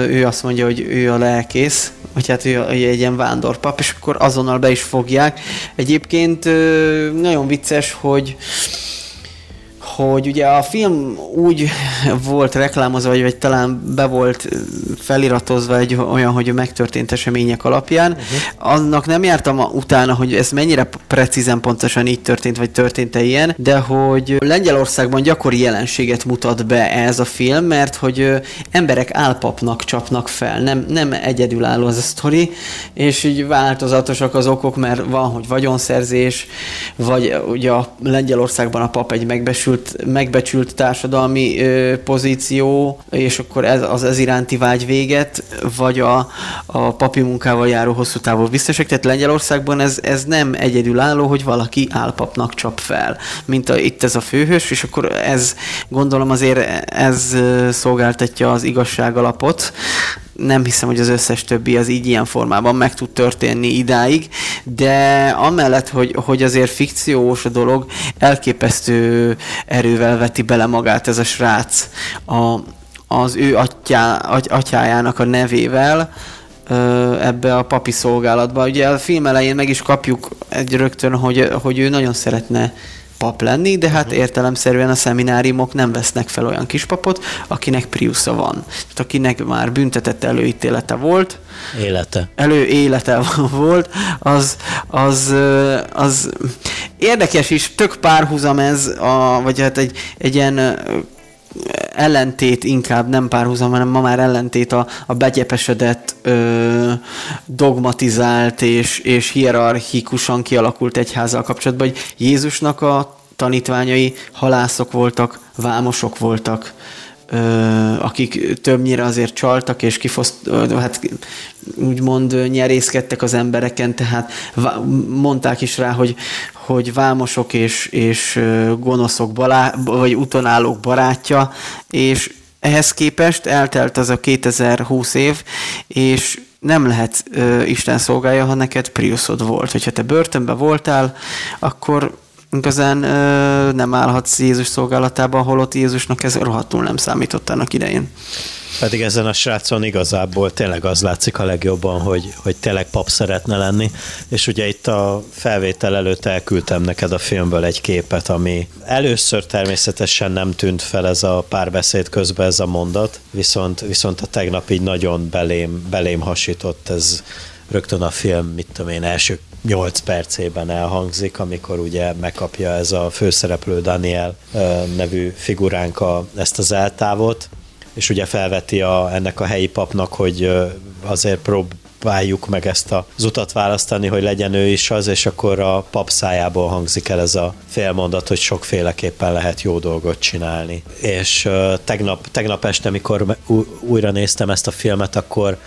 ő azt mondja, hogy ő a lelkész, vagy hát ő egy ilyen vándorpap, és akkor azonnal be is fogják. Egyébként nagyon vicces, hogy hogy ugye a film úgy volt reklámozva, vagy, vagy talán be volt feliratozva egy olyan, hogy megtörtént események alapján. Uh-huh. Annak nem jártam utána, hogy ez mennyire precízen pontosan így történt, vagy történt-e ilyen, de hogy Lengyelországban gyakori jelenséget mutat be ez a film, mert hogy emberek álpapnak csapnak fel, nem, nem egyedülálló az a sztori, és így változatosak az okok, mert van, hogy vagyonszerzés, vagy ugye a Lengyelországban a pap egy megbesült, megbecsült társadalmi ö, pozíció, és akkor ez, az ez iránti vágy véget, vagy a, a papi munkával járó hosszú távú biztosok. Tehát Lengyelországban ez, ez nem egyedülálló, hogy valaki álpapnak csap fel, mint a, itt ez a főhős, és akkor ez gondolom azért ez szolgáltatja az igazság alapot, nem hiszem, hogy az összes többi az így ilyen formában meg tud történni idáig, de amellett, hogy, hogy azért fikciós a dolog, elképesztő erővel veti bele magát ez a srác a, az ő atyá, atyájának a nevével, ebbe a papi szolgálatba. Ugye a film elején meg is kapjuk egy rögtön, hogy, hogy ő nagyon szeretne pap lenni, de hát uh-huh. értelemszerűen a szemináriumok nem vesznek fel olyan kispapot, akinek Priusza van. Tehát akinek már büntetett előítélete volt. Élete. Elő élete volt, az, az, az érdekes is, tök párhuzam ez, a, vagy hát egy, egy ilyen ellentét inkább, nem párhuzam, hanem ma már ellentét a, a begyepesedett, ö, dogmatizált és, és hierarchikusan kialakult egyházzal kapcsolatban, hogy Jézusnak a tanítványai halászok voltak, vámosok voltak, akik többnyire azért csaltak és kifoszt, hát úgymond nyerészkedtek az embereken, tehát mondták is rá, hogy, hogy vámosok és, és gonoszok balá, vagy utonállók barátja, és ehhez képest eltelt az a 2020 év, és nem lehet Isten szolgálja, ha neked Priusod volt. Hogyha te börtönben voltál, akkor igazán ö, nem állhatsz Jézus szolgálatában, holott Jézusnak ez rohadtul nem számított annak idején. Pedig ezen a srácon igazából tényleg az látszik a legjobban, hogy, hogy tényleg pap szeretne lenni, és ugye itt a felvétel előtt elküldtem neked a filmből egy képet, ami először természetesen nem tűnt fel ez a párbeszéd közben ez a mondat, viszont, viszont a tegnap így nagyon belém, belém hasított ez rögtön a film, mit tudom én, első 8 percében elhangzik, amikor ugye megkapja ez a főszereplő Daniel nevű figuránka ezt az eltávot, és ugye felveti a, ennek a helyi papnak, hogy azért próbáljuk meg ezt az utat választani, hogy legyen ő is az, és akkor a pap szájából hangzik el ez a félmondat, hogy sokféleképpen lehet jó dolgot csinálni. És tegnap, tegnap este, amikor újra néztem ezt a filmet, akkor,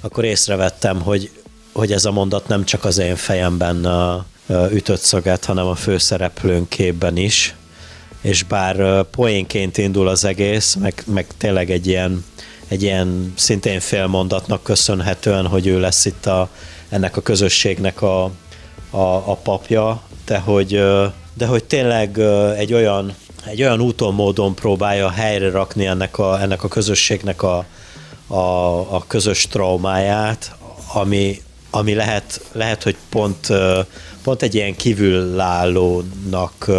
akkor észrevettem, hogy hogy ez a mondat nem csak az én fejemben ütött szöget, hanem a főszereplőn képben is, és bár poénként indul az egész, meg, meg tényleg egy ilyen, egy ilyen szintén félmondatnak köszönhetően, hogy ő lesz itt a, ennek a közösségnek a, a, a papja, de hogy, de hogy tényleg egy olyan, egy olyan úton, módon próbálja helyre rakni ennek a, ennek a közösségnek a, a, a közös traumáját, ami, ami lehet, lehet hogy pont, pont egy ilyen kívülállónak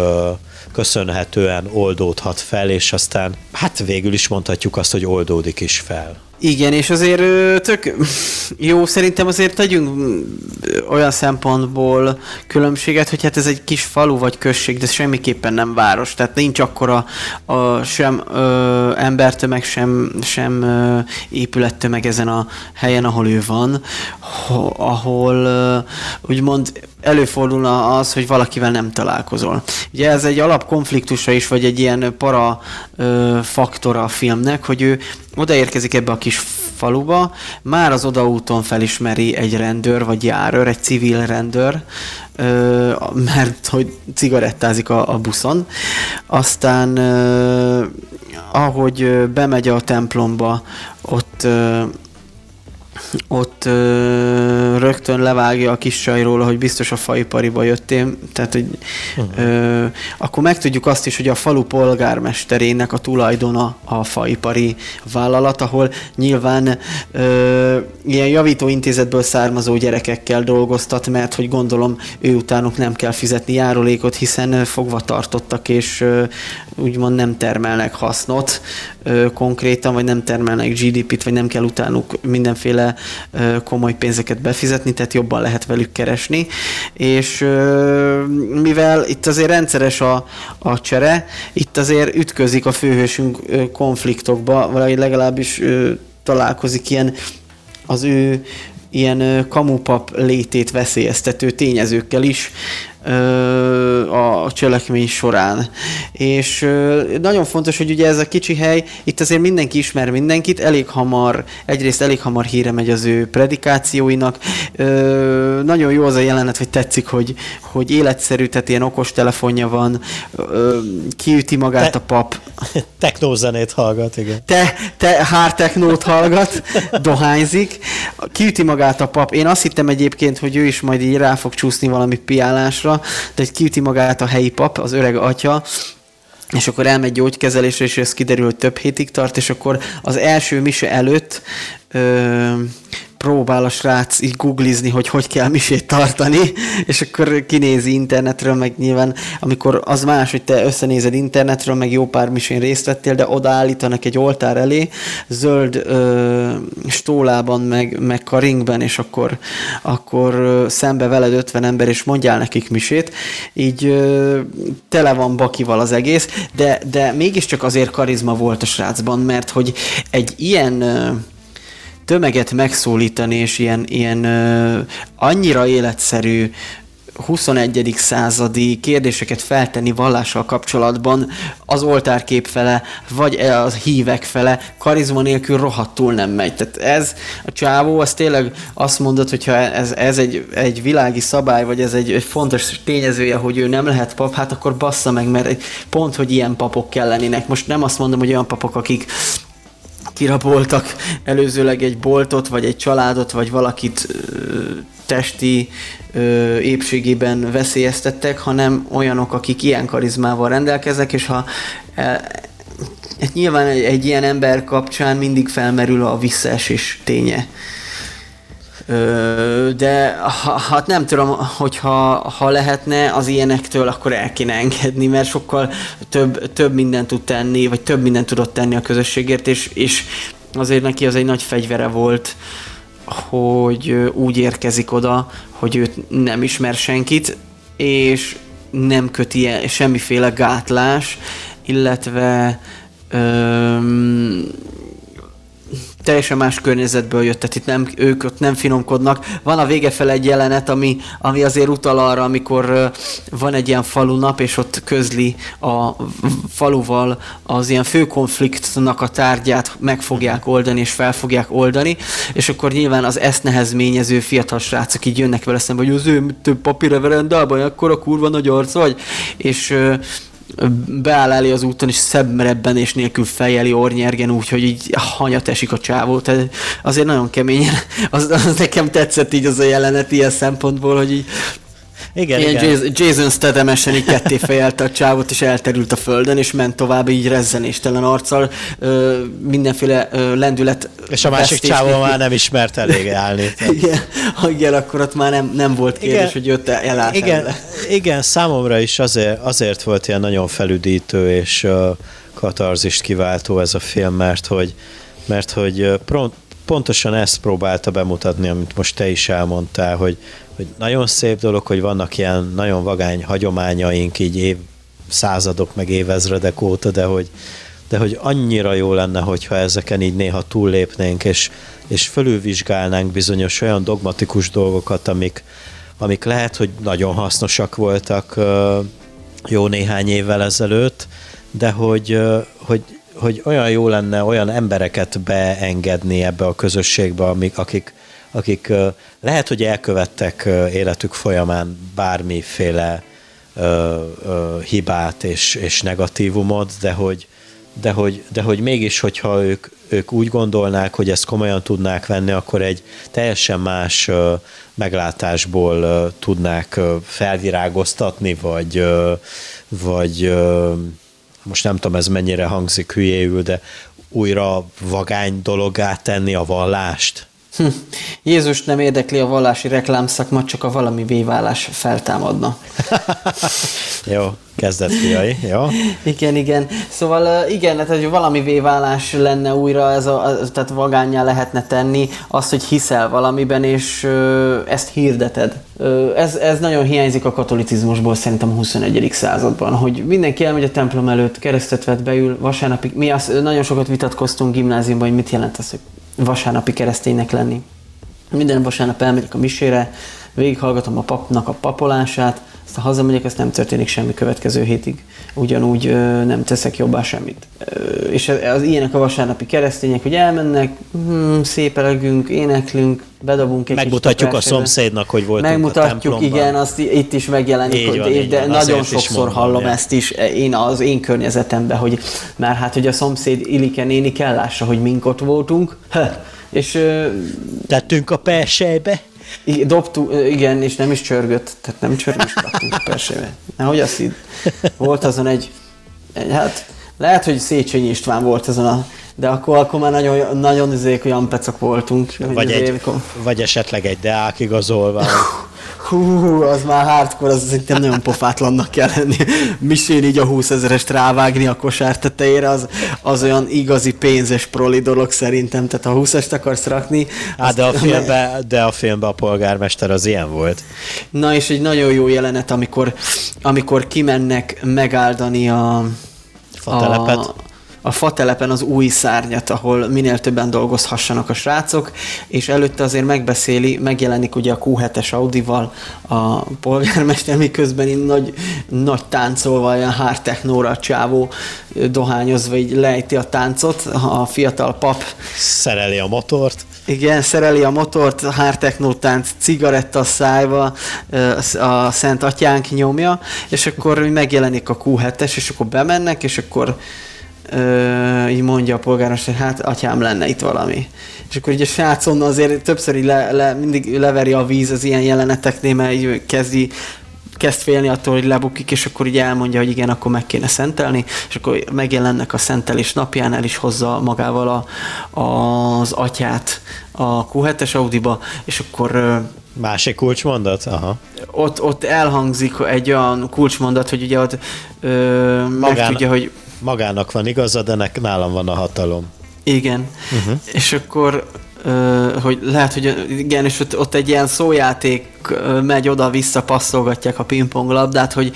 köszönhetően oldódhat fel, és aztán hát végül is mondhatjuk azt, hogy oldódik is fel. Igen, és azért tök jó, szerintem azért tegyünk olyan szempontból különbséget, hogy hát ez egy kis falu vagy község, de semmiképpen nem város. Tehát nincs akkora a, sem ö, embertömeg, sem, sem ö, épülettömeg ezen a helyen, ahol ő van, ahol ö, úgymond előfordulna az, hogy valakivel nem találkozol. Ugye ez egy alapkonfliktusa is, vagy egy ilyen para ö, faktora a filmnek, hogy ő odaérkezik ebbe a kis faluba, már az odaúton felismeri egy rendőr, vagy járőr, egy civil rendőr, ö, mert hogy cigarettázik a, a buszon. Aztán ö, ahogy bemegy a templomba, ott ö, ott ö, rögtön levágja a kis csajról, hogy biztos a faipariba jöttél, tehát hogy uh-huh. ö, akkor megtudjuk azt is, hogy a falu polgármesterének a tulajdona a faipari vállalat, ahol nyilván ö, ilyen javítóintézetből származó gyerekekkel dolgoztat, mert hogy gondolom ő utánuk nem kell fizetni járulékot, hiszen fogva tartottak, és ö, úgymond nem termelnek hasznot ö, konkrétan, vagy nem termelnek GDP-t, vagy nem kell utánuk mindenféle ö, komoly pénzeket befizetni, tehát jobban lehet velük keresni. És ö, mivel itt azért rendszeres a, a csere, itt azért ütközik a főhősünk ö, konfliktokba, vagy legalábbis ö, találkozik ilyen az ő ilyen kamupap létét veszélyeztető tényezőkkel is, a cselekmény során. És nagyon fontos, hogy ugye ez a kicsi hely, itt azért mindenki ismer mindenkit, elég hamar, egyrészt elég hamar híre megy az ő predikációinak. Nagyon jó az a jelenet, hogy tetszik, hogy, hogy életszerű, tehát ilyen okos telefonja van, kiüti magát te, a pap. Technózenét hallgat, igen. Te, te hár technót hallgat, dohányzik, kiüti magát a pap. Én azt hittem egyébként, hogy ő is majd így rá fog csúszni valami piálásra, de egy kiüti magát a helyi pap, az öreg atya, és akkor elmegy gyógykezelésre, és ez kiderül, hogy több hétig tart, és akkor az első mise előtt ö, próbál a srác így googlizni, hogy hogy kell misét tartani, és akkor kinézi internetről, meg nyilván, amikor az más, hogy te összenézed internetről, meg jó pár misén részt vettél, de odaállítanak egy oltár elé, zöld ö, stólában, meg, meg karingben, és akkor, akkor szembe veled 50 ember, és mondjál nekik misét, így ö, tele van bakival az egész, de, de mégiscsak azért karizma volt a srácban, mert hogy egy ilyen ö, tömeget megszólítani, és ilyen, ilyen ö, annyira életszerű 21. századi kérdéseket feltenni vallással kapcsolatban az oltárkép fele, vagy e az hívek fele, karizma nélkül rohadtul nem megy. Tehát ez, a csávó, az tényleg azt mondod, hogyha ez, ez egy, egy világi szabály, vagy ez egy, egy fontos tényezője, hogy ő nem lehet pap, hát akkor bassza meg, mert pont, hogy ilyen papok kellenének. Most nem azt mondom, hogy olyan papok, akik kiraboltak előzőleg egy boltot, vagy egy családot, vagy valakit testi épségében veszélyeztettek, hanem olyanok, akik ilyen karizmával rendelkeznek, és ha e, hát nyilván egy, egy ilyen ember kapcsán mindig felmerül a visszaesés ténye de hát nem tudom, hogyha ha lehetne az ilyenektől, akkor el kéne engedni, mert sokkal több, több mindent tud tenni, vagy több mindent tudott tenni a közösségért, és, és azért neki az egy nagy fegyvere volt, hogy úgy érkezik oda, hogy őt nem ismer senkit, és nem köti el semmiféle gátlás, illetve öm, teljesen más környezetből jött, tehát itt nem, ők ott nem finomkodnak. Van a vége fel egy jelenet, ami, ami azért utal arra, amikor van egy ilyen falunap, és ott közli a faluval az ilyen főkonfliktnak a tárgyát meg fogják oldani, és fel fogják oldani, és akkor nyilván az ezt nehezményező fiatal srácok így jönnek vele szembe, hogy az ő több papírreverendában, akkor a kurva nagy arc vagy, és beáll elé az úton, és szebb és nélkül fejeli Ornyergen úgy, hogy így hanyat esik a csávó. Tehát azért nagyon keményen, az, az nekem tetszett így az a jelenet ilyen szempontból, hogy így igen, Ilyen igen. Jason Statham-esen így ketté fejelte a csávot, és elterült a földön, és ment tovább így rezzenéstelen arccal, ö, mindenféle ö, lendület. És a másik csávó már nem ismert elég állni. igen, igen, akkor ott már nem, nem volt kérdés, igen, hogy jött el igen, igen, számomra is azért, azért volt ilyen nagyon felüdítő és uh, katarzist kiváltó ez a film, mert hogy, mert hogy pront, pontosan ezt próbálta bemutatni, amit most te is elmondtál, hogy, hogy nagyon szép dolog, hogy vannak ilyen nagyon vagány hagyományaink így év, századok meg évezredek óta, de hogy, de hogy annyira jó lenne, hogyha ezeken így néha túllépnénk, és, és fölülvizsgálnánk bizonyos olyan dogmatikus dolgokat, amik, amik lehet, hogy nagyon hasznosak voltak jó néhány évvel ezelőtt, de hogy, hogy hogy olyan jó lenne olyan embereket beengedni ebbe a közösségbe, amik, akik, akik lehet, hogy elkövettek életük folyamán bármiféle ö, ö, hibát és, és negatívumot, de hogy, de hogy, de hogy mégis, hogyha ők, ők úgy gondolnák, hogy ezt komolyan tudnák venni, akkor egy teljesen más meglátásból tudnák felvirágoztatni, vagy, vagy most nem tudom ez mennyire hangzik hülyéül, de újra vagány dologgá tenni a vallást. Hm. Jézus nem érdekli a vallási reklámszakma, csak a valami vévállás feltámadna. jó, kezdett fiai, jó? Igen, igen. Szóval igen, tehát hogy valami vévállás lenne újra, ez a, tehát vagányá lehetne tenni azt, hogy hiszel valamiben, és ezt hirdeted. Ez, ez nagyon hiányzik a katolicizmusból szerintem a 21. században, hogy mindenki elmegy a templom előtt, keresztet vett, beül, vasárnapig, mi azt nagyon sokat vitatkoztunk gimnáziumban, hogy mit jelent az, hogy vasárnapi kereszténynek lenni. Minden vasárnap elmegyek a misére, végighallgatom a papnak a papolását, aztán hazamegyek, ezt nem történik semmi következő hétig. Ugyanúgy ö, nem teszek jobbá semmit. Ö, és az ilyenek a vasárnapi keresztények, hogy elmennek, szép elegünk, éneklünk, bedobunk egy Megmutatjuk a szomszédnak, hogy voltunk Megmutatjuk, a igen, azt itt is megjelenik, így van, de, de van, nagyon sokszor mondom, hallom ja. ezt is én az én környezetemben, hogy már hát, hogy a szomszéd Ilike néni kell lássa, hogy mink ott voltunk, és... Tettünk a persejbe. Dobtuk, igen, és nem is csörgött, tehát nem csörgött, raktunk a persébe. Nehogy azt így. Volt azon egy, egy, hát lehet, hogy Széchenyi István volt azon a de akkor, akkor már nagyon, nagyon izék, olyan pecak voltunk. Vagy, egy, amikor... vagy esetleg egy deák igazolva. Hú, az már hardcore, az szerintem nagyon pofátlannak kell lenni. Misén így a 20 ezerest rávágni a kosár tetejére, az, az olyan igazi pénzes proli dolog szerintem. Tehát ha 20 est akarsz rakni... Á, de a, filmbe, de a filmben a polgármester az ilyen volt. Na és egy nagyon jó jelenet, amikor, amikor kimennek megáldani a... A, a fatelepen az új szárnyat, ahol minél többen dolgozhassanak a srácok, és előtte azért megbeszéli, megjelenik ugye a Q7-es Audival a polgármester, miközben nagy, nagy táncolva, olyan hard technóra a csávó dohányozva így lejti a táncot, a fiatal pap szereli a motort. Igen, szereli a motort, hard techno tánc, cigaretta szájba, a Szent Atyánk nyomja, és akkor megjelenik a Q7-es, és akkor bemennek, és akkor ö, így mondja a polgármester, hát atyám lenne itt valami. És akkor így a srác onnan azért többször így le, le, mindig leveri a víz az ilyen jeleneteknél, mert így kezdi kezd félni attól, hogy lebukik, és akkor így elmondja, hogy igen, akkor meg kéne szentelni, és akkor megjelennek a szentelés napján, el is hozza magával a, az atyát a Q7-es Audiba, és akkor Másik kulcsmondat? Aha. Ott, ott elhangzik egy olyan kulcsmondat, hogy ugye ott ö, Magán... megtudja, hogy magának van igaza, de nek, nálam van a hatalom. Igen. Uh-huh. És akkor Uh, hogy lehet, hogy igen, és ott, ott egy ilyen szójáték uh, megy oda-vissza, passzolgatják a pingpong labdát, hogy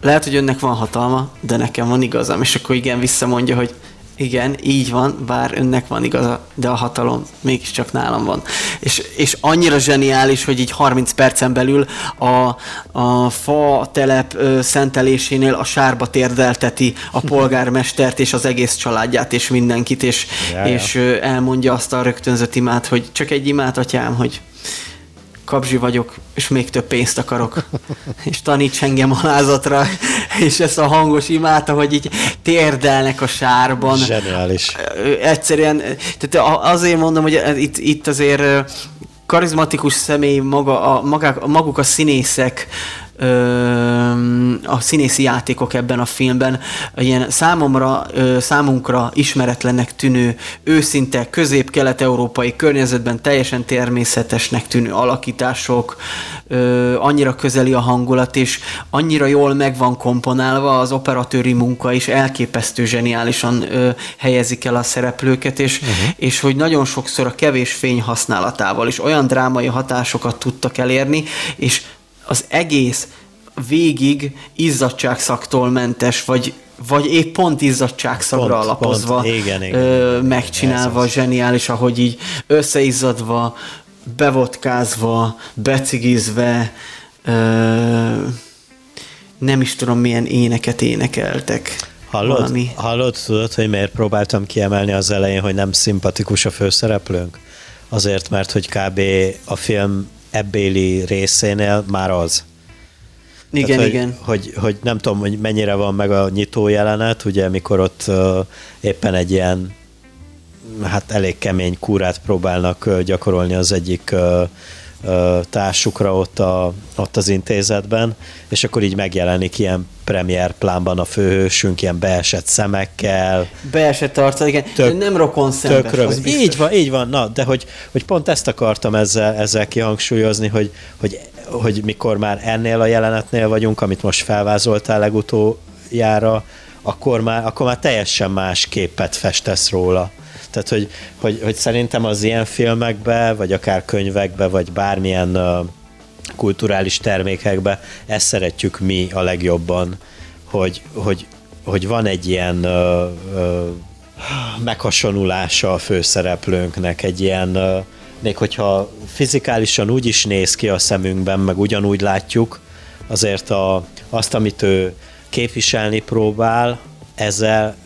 lehet, hogy önnek van hatalma, de nekem van igazam, és akkor igen, visszamondja, hogy igen, így van, bár önnek van igaza, de a hatalom mégiscsak nálam van. És, és annyira zseniális, hogy így 30 percen belül a, a fa telep ö, szentelésénél a sárba térdelteti a polgármestert és az egész családját és mindenkit, és, ja, és ö, elmondja azt a rögtönzött imát, hogy csak egy imát, atyám, hogy kapzsi vagyok, és még több pénzt akarok, és taníts engem alázatra, és ezt a hangos imáta, hogy így térdelnek a sárban. Zseniális. Egyszerűen, tehát azért mondom, hogy itt, itt azért karizmatikus személy maga, a, magák, maguk a színészek, a színészi játékok ebben a filmben ilyen számomra, számunkra ismeretlennek tűnő, őszinte közép-kelet-európai környezetben teljesen természetesnek tűnő alakítások, annyira közeli a hangulat, és annyira jól meg van komponálva az operatőri munka is, elképesztő zseniálisan helyezik el a szereplőket, és, uh-huh. és hogy nagyon sokszor a kevés fény használatával is olyan drámai hatásokat tudtak elérni, és az egész végig izzadságszaktól mentes, vagy vagy épp pont izzadságszagra pont, alapozva pont. Igen, igen, ö, megcsinálva, igen, zseniális, ahogy így összeizzadva, bevodkázva, becigizve, ö, nem is tudom milyen éneket énekeltek. Hallod, valami. hallod, tudod, hogy miért próbáltam kiemelni az elején, hogy nem szimpatikus a főszereplőnk? Azért, mert hogy kb. a film ebbéli részénél már az. Igen, Tehát, igen. Hogy, hogy, hogy nem tudom, hogy mennyire van meg a nyitó jelenet, ugye, mikor ott uh, éppen egy ilyen hát elég kemény kúrát próbálnak uh, gyakorolni az egyik uh, társukra ott, a, ott az intézetben, és akkor így megjelenik ilyen premier plánban a főhősünk, ilyen beesett szemekkel. Beesett arca, igen. Tök, nem rokon szembes, tök Így van, így van, na, de hogy, hogy pont ezt akartam ezzel, ezzel kihangsúlyozni, hogy, hogy, hogy mikor már ennél a jelenetnél vagyunk, amit most felvázoltál legutoljára, akkor már, akkor már teljesen más képet festesz róla. Tehát, hogy, hogy, hogy szerintem az ilyen filmekbe, vagy akár könyvekbe, vagy bármilyen kulturális termékekbe ezt szeretjük mi a legjobban, hogy, hogy, hogy van egy ilyen uh, uh, meghasonlulása a főszereplőnknek, egy ilyen, uh, még hogyha fizikálisan úgy is néz ki a szemünkben, meg ugyanúgy látjuk, azért a, azt, amit ő képviselni próbál, ezzel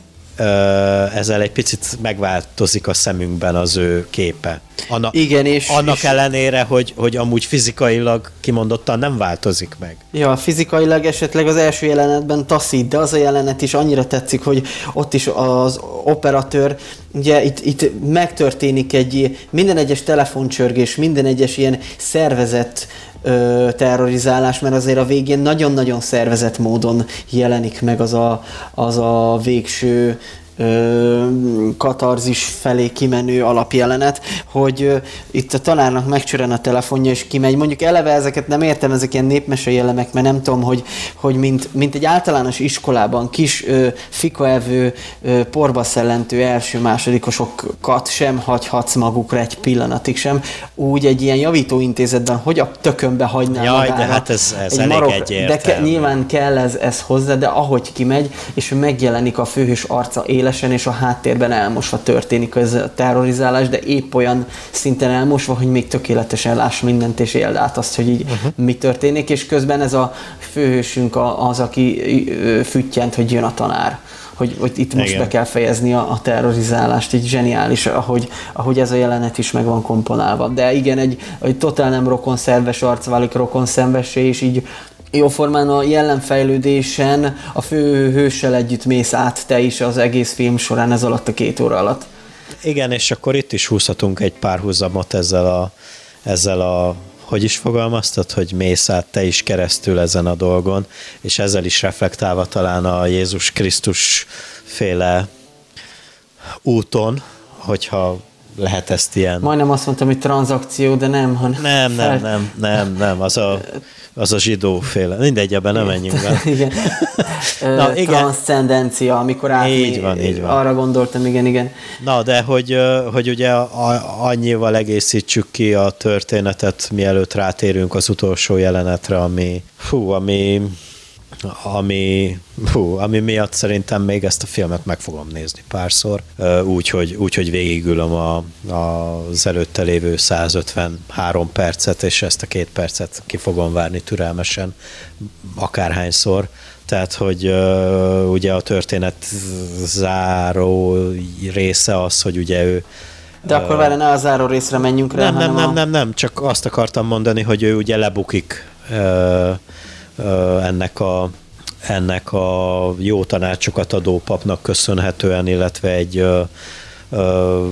ezzel egy picit megváltozik a szemünkben az ő képe. Anna, Igen, és... Annak és... ellenére, hogy, hogy amúgy fizikailag kimondottan nem változik meg. Ja, fizikailag esetleg az első jelenetben taszít, de az a jelenet is annyira tetszik, hogy ott is az operatőr, ugye itt, itt megtörténik egy minden egyes telefoncsörgés, minden egyes ilyen szervezett ö, terrorizálás, mert azért a végén nagyon-nagyon szervezett módon jelenik meg az a, az a végső katarzis felé kimenő alapjelenet, hogy ö, itt a tanárnak megcsörön a telefonja és kimegy. Mondjuk eleve ezeket nem értem, ezek ilyen népmese jellemek, mert nem tudom, hogy, hogy mint, mint egy általános iskolában kis ö, fikaevő, ö, porba szellentő első-másodikosokat sem hagyhatsz magukra egy pillanatig sem, úgy egy ilyen javítóintézetben, hogy a tökönbe hagynál Jaj, magára, de hát ez, ez egy elég marok, De ke, nyilván kell ez, ez hozzá, de ahogy kimegy, és megjelenik a főhős arca élet, élesen és a háttérben elmosva történik ez a terrorizálás, de épp olyan szinten elmosva, hogy még tökéletesen láss mindent és éld át azt, hogy így uh-huh. mi történik, és közben ez a főhősünk az, aki füttyent, hogy jön a tanár hogy, hogy itt most Igen. be kell fejezni a, a terrorizálást, így zseniális, ahogy, ahogy ez a jelenet is meg van komponálva. De igen, egy, egy totál nem rokon szerves arc válik rokon szembessé, és így jóformán a jelenfejlődésen a fő hőssel együtt mész át te is az egész film során ez alatt a két óra alatt. Igen, és akkor itt is húzhatunk egy párhuzamot ezzel a, ezzel a hogy is fogalmaztad, hogy mész át te is keresztül ezen a dolgon, és ezzel is reflektálva talán a Jézus Krisztus féle úton, hogyha lehet ezt ilyen... Majdnem azt mondtam, hogy tranzakció, de nem, hanem... Nem, nem, nem, nem, nem, az a az a zsidó féle. Mindegy, ebben nem menjünk be. igen. Na, igen. Transzcendencia, amikor át így van, így van. arra gondoltam, igen, igen. Na, de hogy, hogy ugye annyival egészítsük ki a történetet, mielőtt rátérünk az utolsó jelenetre, ami, fú, ami ami, hú, ami miatt szerintem még ezt a filmet meg fogom nézni párszor, úgy, hogy, úgy, hogy végigülöm a, a, az előtte lévő 153 percet, és ezt a két percet ki fogom várni türelmesen akárhányszor. Tehát, hogy uh, ugye a történet záró része az, hogy ugye ő de akkor várj, ne a záró részre menjünk rá, Nem, nem, nem, nem, nem, csak azt akartam mondani, hogy ő ugye lebukik ennek a, ennek a jó tanácsokat adó papnak köszönhetően, illetve egy ö, ö,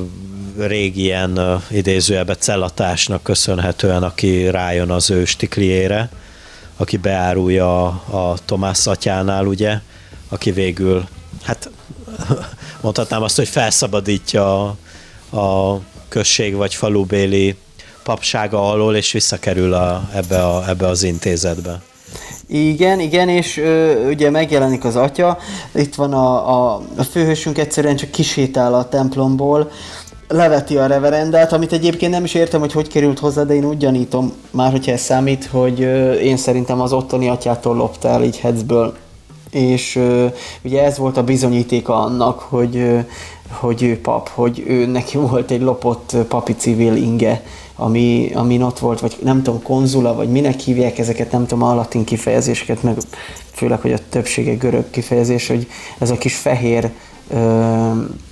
régi ilyen idézőjelbe cellatásnak köszönhetően, aki rájön az ő stikliére, aki beárulja a, a Tomás atyánál, ugye, aki végül, hát mondhatnám azt, hogy felszabadítja a, a község vagy falubéli papsága alól, és visszakerül a, ebbe, a, ebbe az intézetbe. Igen, igen, és ö, ugye megjelenik az atya, itt van a, a, a főhősünk egyszerűen csak kisétál a templomból, leveti a reverendát, amit egyébként nem is értem, hogy hogy került hozzá, de én úgy gyanítom, már hogyha ez számít, hogy ö, én szerintem az ottani atyától lopta el így Hetzből. És ö, ugye ez volt a bizonyítéka annak, hogy, ö, hogy ő pap, hogy ő neki volt egy lopott papi civil inge, ami, ami ott volt, vagy nem tudom, konzula, vagy minek hívják ezeket, nem tudom, a latin kifejezéseket, meg főleg, hogy a többsége görög kifejezés, hogy ez a kis fehér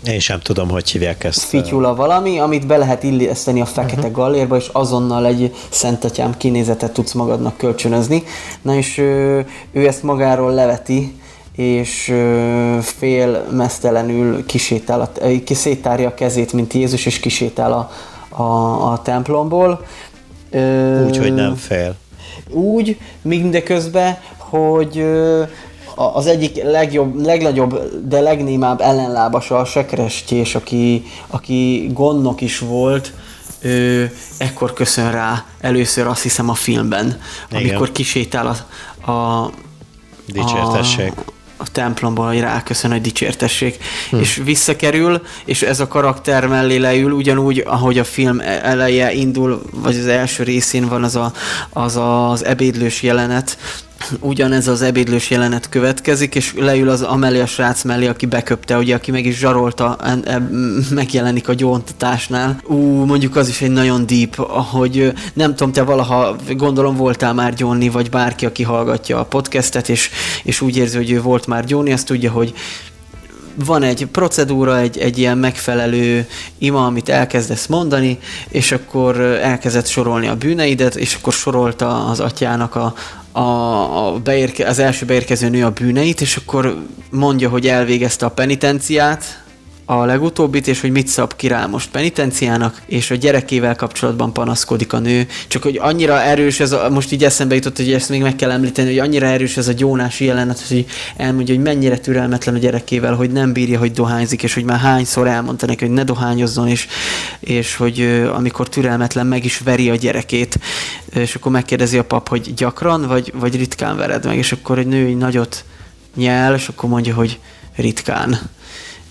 Én sem tudom, hogy hívják ezt. Fityula valami, amit be lehet illeszteni a fekete uh-huh. gallérba, és azonnal egy szentatyám kinézetet tudsz magadnak kölcsönözni. Na és ő, ő ezt magáról leveti, és fél mesztelenül kisétál, a, kiszétárja a kezét, mint Jézus, és kisétál a, a, a templomból. Úgy, hogy nem fél. Úgy, mindeközben, hogy az egyik legjobb, legnagyobb, de legnémább ellenlábasa a Sekrestjés, aki, aki gondnok is volt, ő ekkor köszön rá először azt hiszem a filmben, Igen. amikor kisétál a, a Dicsértesség. A, a templomban, hogy ráköszön, hogy dicsértessék, hm. és visszakerül, és ez a karakter mellé leül, ugyanúgy, ahogy a film eleje indul, vagy az első részén van az a, az, az ebédlős jelenet, ugyanez az ebédlős jelenet következik, és leül az amellé a srác mellé, aki beköpte, ugye, aki meg is zsarolta, e, e, megjelenik a gyóntatásnál. Ú, mondjuk az is egy nagyon deep, ahogy nem tudom, te valaha, gondolom voltál már gyónni, vagy bárki, aki hallgatja a podcastet, és, és úgy érzi, hogy ő volt már gyónni, azt tudja, hogy van egy procedúra, egy, egy ilyen megfelelő ima, amit elkezdesz mondani, és akkor elkezdett sorolni a bűneidet, és akkor sorolta az atyának a, a, a beérke, az első beérkező nő a bűneit, és akkor mondja, hogy elvégezte a penitenciát, a legutóbbit, és hogy mit szab ki rá most penitenciának, és a gyerekével kapcsolatban panaszkodik a nő. Csak hogy annyira erős ez a, most így eszembe jutott, hogy ezt még meg kell említeni, hogy annyira erős ez a gyónási jelenet, hogy elmondja, hogy mennyire türelmetlen a gyerekével, hogy nem bírja, hogy dohányzik, és hogy már hányszor elmondta neki, hogy ne dohányozzon, és, és hogy amikor türelmetlen, meg is veri a gyerekét, és akkor megkérdezi a pap, hogy gyakran, vagy, vagy ritkán vered meg, és akkor egy nő nagyot nyel, és akkor mondja, hogy ritkán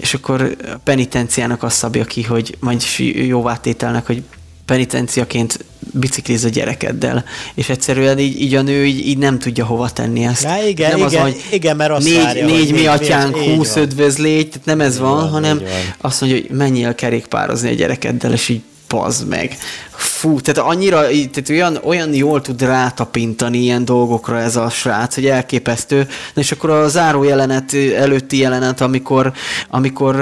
és akkor a penitenciának azt szabja ki, hogy majd jóvátételnek, hogy penitenciaként bicikliz a gyerekeddel, és egyszerűen így, így a nő így, így nem tudja hova tenni ezt. Na igen, nem igen, az, hogy igen, mert azt négy, várja, négy mi atyánk, húsz ödvözlégy, tehát nem ez van, van, hanem van. azt mondja, hogy menjél kerékpározni a gyerekeddel, és így pazd meg. Fú, tehát annyira, tehát olyan, olyan jól tud rátapintani ilyen dolgokra ez a srác, hogy elképesztő. Na és akkor a záró jelenet, előtti jelenet, amikor, amikor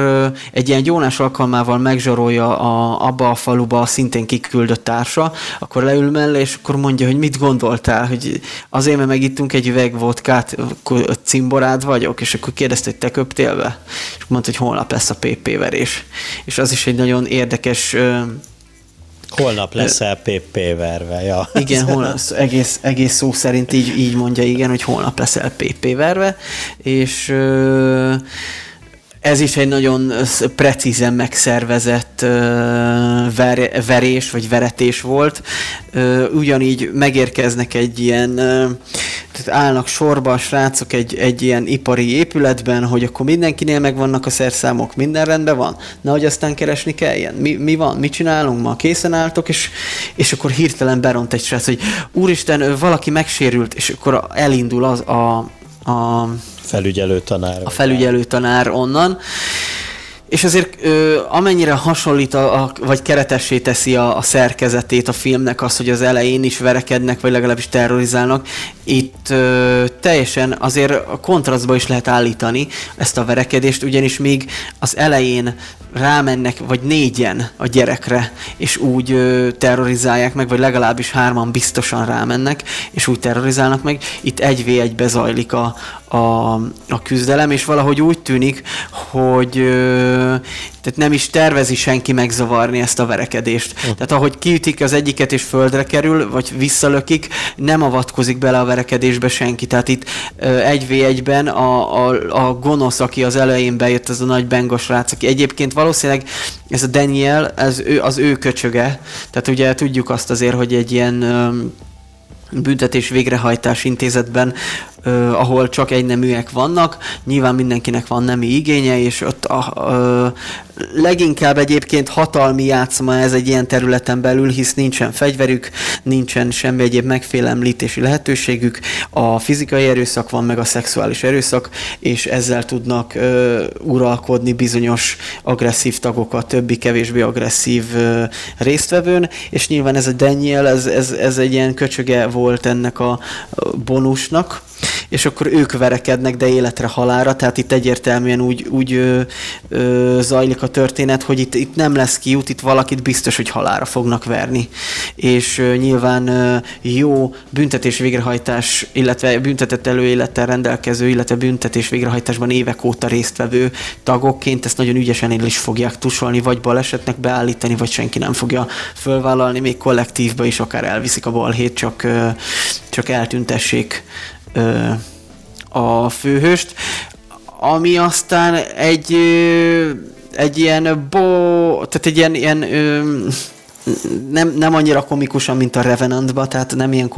egy ilyen gyónás alkalmával megzsarolja a, abba a faluba a szintén kiküldött társa, akkor leül mellé, és akkor mondja, hogy mit gondoltál, hogy azért, mert megittunk egy üveg vodkát, cimborád vagyok, és akkor kérdezte, hogy te köptél be? És mondta, hogy holnap lesz a PP verés. És az is egy nagyon érdekes Holnap leszel PP verve, ja. Igen, holnap, egész, egész szó szerint így, így mondja, igen, hogy holnap leszel PP verve, és ez is egy nagyon precízen megszervezett ver, verés vagy veretés volt. Ugyanígy megérkeznek egy ilyen, tehát állnak sorba a srácok egy, egy ilyen ipari épületben, hogy akkor mindenkinél megvannak a szerszámok, minden rendben van, nehogy aztán keresni kelljen. Mi, mi van, mit csinálunk ma? Készen álltok, és, és akkor hirtelen beront egy srác, hogy úristen, valaki megsérült, és akkor elindul az a, a felügyelő tanár. A felügyelő tanár onnan. És azért ö, amennyire hasonlít, a, a, vagy keretessé teszi a, a szerkezetét a filmnek az, hogy az elején is verekednek, vagy legalábbis terrorizálnak, itt ö, teljesen azért a kontrasztba is lehet állítani ezt a verekedést, ugyanis még az elején rámennek, vagy négyen a gyerekre, és úgy ö, terrorizálják meg, vagy legalábbis hárman biztosan rámennek, és úgy terrorizálnak meg. Itt egy v egybe zajlik a, a, a küzdelem, és valahogy úgy tűnik, hogy ö, tehát nem is tervezi senki megzavarni ezt a verekedést. Uh. Tehát ahogy kiütik az egyiket és földre kerül, vagy visszalökik, nem avatkozik bele a verekedésbe senki. Tehát itt egy v egyben a, a, a gonosz, aki az elején bejött, az a nagy bengos rác, aki egyébként valószínűleg ez a Daniel, ez ő, az ő köcsöge. Tehát ugye tudjuk azt azért, hogy egy ilyen büntetés végrehajtás intézetben ahol csak egy neműek vannak, nyilván mindenkinek van nemi igénye, és ott a, ö, leginkább egyébként hatalmi játszma ez egy ilyen területen belül, hisz nincsen fegyverük, nincsen semmi egyéb megfélemlítési lehetőségük, a fizikai erőszak van, meg a szexuális erőszak, és ezzel tudnak ö, uralkodni bizonyos agresszív tagok a többi kevésbé agresszív ö, résztvevőn, és nyilván ez a Daniel, ez, ez, ez egy ilyen köcsöge volt ennek a bonusnak, és akkor ők verekednek, de életre halára, tehát itt egyértelműen úgy, úgy ö, ö, zajlik a történet, hogy itt, itt nem lesz kiút, itt valakit biztos, hogy halára fognak verni. És ö, nyilván ö, jó büntetés végrehajtás, illetve büntetett előélettel rendelkező, illetve büntetés végrehajtásban évek óta résztvevő tagokként ezt nagyon ügyesen el is fogják tusolni, vagy balesetnek beállítani, vagy senki nem fogja fölvállalni, még kollektívbe is akár elviszik a balhét, csak, csak eltüntessék a főhőst. Ami aztán egy, egy ilyen bo, tehát egy ilyen, ilyen nem, nem annyira komikusan, mint a Revenantba, tehát nem ilyen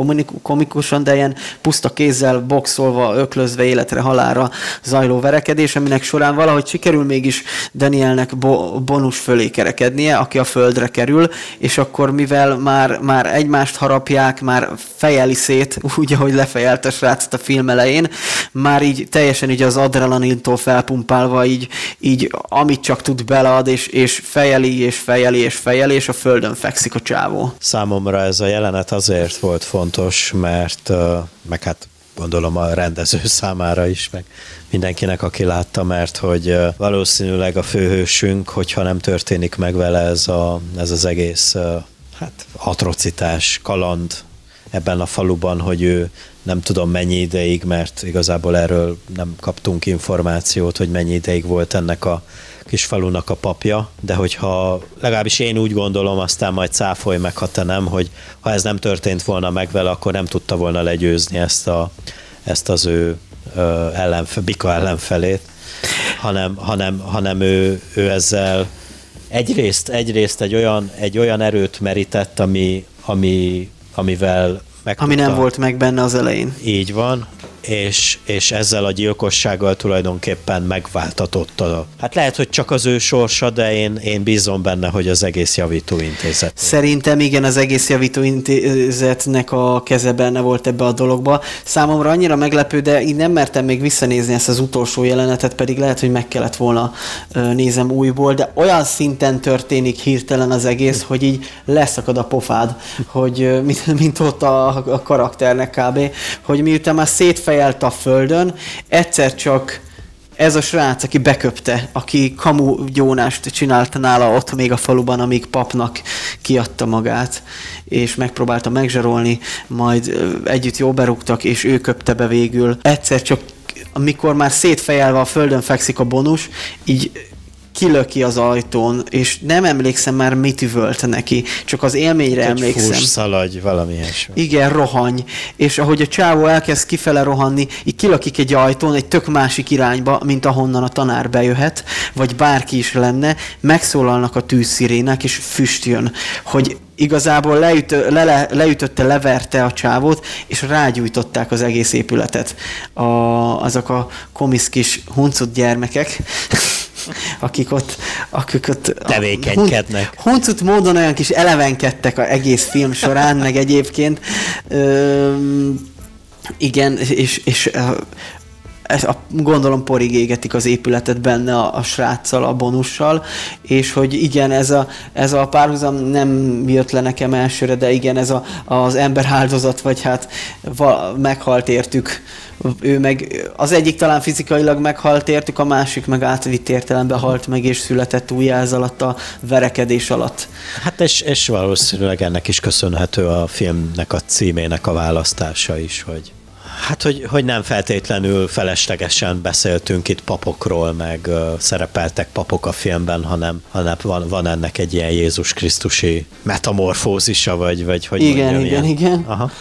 komikusan, de ilyen puszta kézzel, boxolva, öklözve, életre, halára zajló verekedés, aminek során valahogy sikerül mégis Danielnek bo- bonus fölé kerekednie, aki a földre kerül, és akkor mivel már, már egymást harapják, már fejeli szét, úgy, ahogy lefejelte srác a film elején, már így teljesen így az adrenalintól felpumpálva, így, így amit csak tud belead, és, és fejeli, és fejeli, és fejeli, és a földön földön fekszik a csávó. Számomra ez a jelenet azért volt fontos, mert meg hát gondolom a rendező számára is, meg mindenkinek, aki látta, mert hogy valószínűleg a főhősünk, hogyha nem történik meg vele ez, a, ez az egész hát, atrocitás, kaland ebben a faluban, hogy ő nem tudom mennyi ideig, mert igazából erről nem kaptunk információt, hogy mennyi ideig volt ennek a kis falunak a papja, de hogyha legalábbis én úgy gondolom, aztán majd cáfolj meg, ha te nem, hogy ha ez nem történt volna meg vele, akkor nem tudta volna legyőzni ezt, a, ezt az ő ellenfe, Bika ellenfelét, hanem, hanem, hanem ő, ő ezzel egyrészt, egyrészt egy, olyan, egy olyan erőt merített, ami, ami, amivel meg Ami nem volt meg benne az elején. Így van, és, és ezzel a gyilkossággal tulajdonképpen megváltatott a... Hát lehet, hogy csak az ő sorsa, de én, én bízom benne, hogy az egész javítóintézet. Szerintem igen, az egész javítóintézetnek a keze benne volt ebbe a dologba. Számomra annyira meglepő, de én nem mertem még visszanézni ezt az utolsó jelenetet, pedig lehet, hogy meg kellett volna nézem újból, de olyan szinten történik hirtelen az egész, hogy így leszakad a pofád, hogy mint, mint ott a, a karakternek kb., hogy miután már szétfej fejelt a földön, egyszer csak ez a srác, aki beköpte, aki kamu gyónást csinálta nála ott még a faluban, amíg papnak kiadta magát, és megpróbálta megzsarolni, majd együtt jó berúgtak, és ő köpte be végül. Egyszer csak amikor már szétfejelve a földön fekszik a bonus, így kilöki az ajtón, és nem emlékszem már mit üvölt neki, csak az élményre Egy emlékszem. Fús, szaladj, valami ilyesmi. Igen, rohany. És ahogy a csávó elkezd kifele rohanni, így kilakik egy ajtón egy tök másik irányba, mint ahonnan a tanár bejöhet, vagy bárki is lenne, megszólalnak a tűzszirének, és füst jön, hogy igazából leütö, le, le, leütötte, leverte a csávót, és rágyújtották az egész épületet. A, azok a komisz kis huncut gyermekek, akik ott, akik ott tevékenykednek. Huncut módon olyan kis elevenkedtek az egész film során, meg egyébként. Ö, igen, és, és ez a, gondolom porig égetik az épületet benne a, a sráccal, a bonussal, és hogy igen, ez a, ez a párhuzam nem jött le nekem elsőre, de igen, ez a, az ember áldozat, vagy hát va, meghalt értük ő meg az egyik talán fizikailag meghalt értük, a másik meg átvitt értelemben halt meg és született újjáz alatt a verekedés alatt. Hát és, és valószínűleg ennek is köszönhető a filmnek a címének a választása is, hogy Hát, hogy, hogy nem feltétlenül feleslegesen beszéltünk itt papokról, meg uh, szerepeltek papok a filmben, hanem, hanem van, van ennek egy ilyen Jézus Krisztusi metamorfózisa, vagy, vagy hogy Igen, mondjam, igen, ilyen. igen. Aha.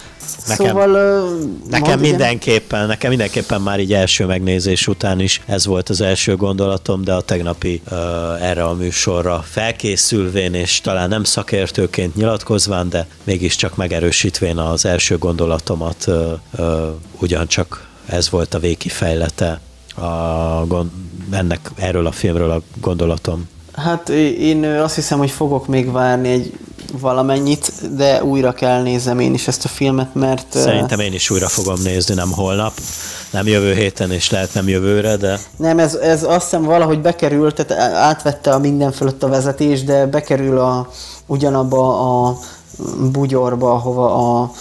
Nekem, szóval, nekem mindenképpen, nekem mindenképpen már így első megnézés után is ez volt az első gondolatom, de a tegnapi uh, erre a műsorra felkészülvén, és talán nem szakértőként nyilatkozván, de mégiscsak megerősítvén az első gondolatomat, uh, uh, ugyancsak ez volt a végkifejlete a gond, ennek, erről a filmről a gondolatom. Hát én azt hiszem, hogy fogok még várni egy valamennyit, de újra kell nézem én is ezt a filmet, mert... Szerintem én is újra fogom nézni, nem holnap, nem jövő héten, és lehet nem jövőre, de... Nem, ez, ez azt hiszem valahogy bekerült, tehát átvette a minden fölött a vezetés, de bekerül a, ugyanabba a bugyorba, ahova a,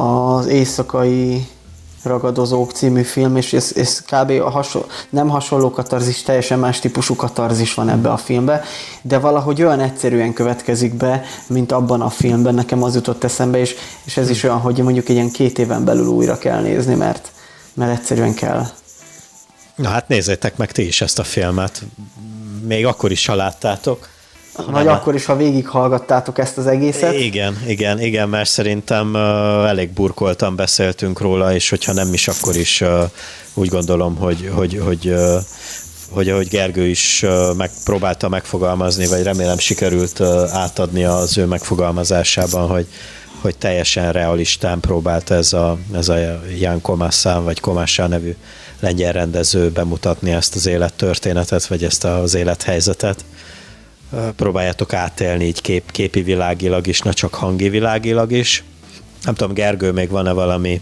az éjszakai ragadozók című film, és ez, ez kb. A hasonló, nem hasonló katarzis, teljesen más típusú katarzis van ebbe a filmbe, de valahogy olyan egyszerűen következik be, mint abban a filmben, nekem az jutott eszembe, és, és ez is olyan, hogy mondjuk egy ilyen két éven belül újra kell nézni, mert, mert egyszerűen kell. Na hát nézzétek meg ti is ezt a filmet. Még akkor is, ha láttátok. Vagy nem akkor is, ha végighallgattátok ezt az egészet. Igen, igen, igen, mert szerintem uh, elég burkoltan beszéltünk róla, és hogyha nem is, akkor is uh, úgy gondolom, hogy, hogy, hogy uh, hogy ahogy Gergő is megpróbálta megfogalmazni, vagy remélem sikerült átadni az ő megfogalmazásában, hogy, hogy teljesen realistán próbálta ez a, ez a Jan Komászán, vagy Komássá nevű lengyel rendező bemutatni ezt az élettörténetet, vagy ezt az élethelyzetet próbáljátok átélni így kép, képi világilag is, ne csak hangi világilag is. Nem tudom, Gergő, még van-e valami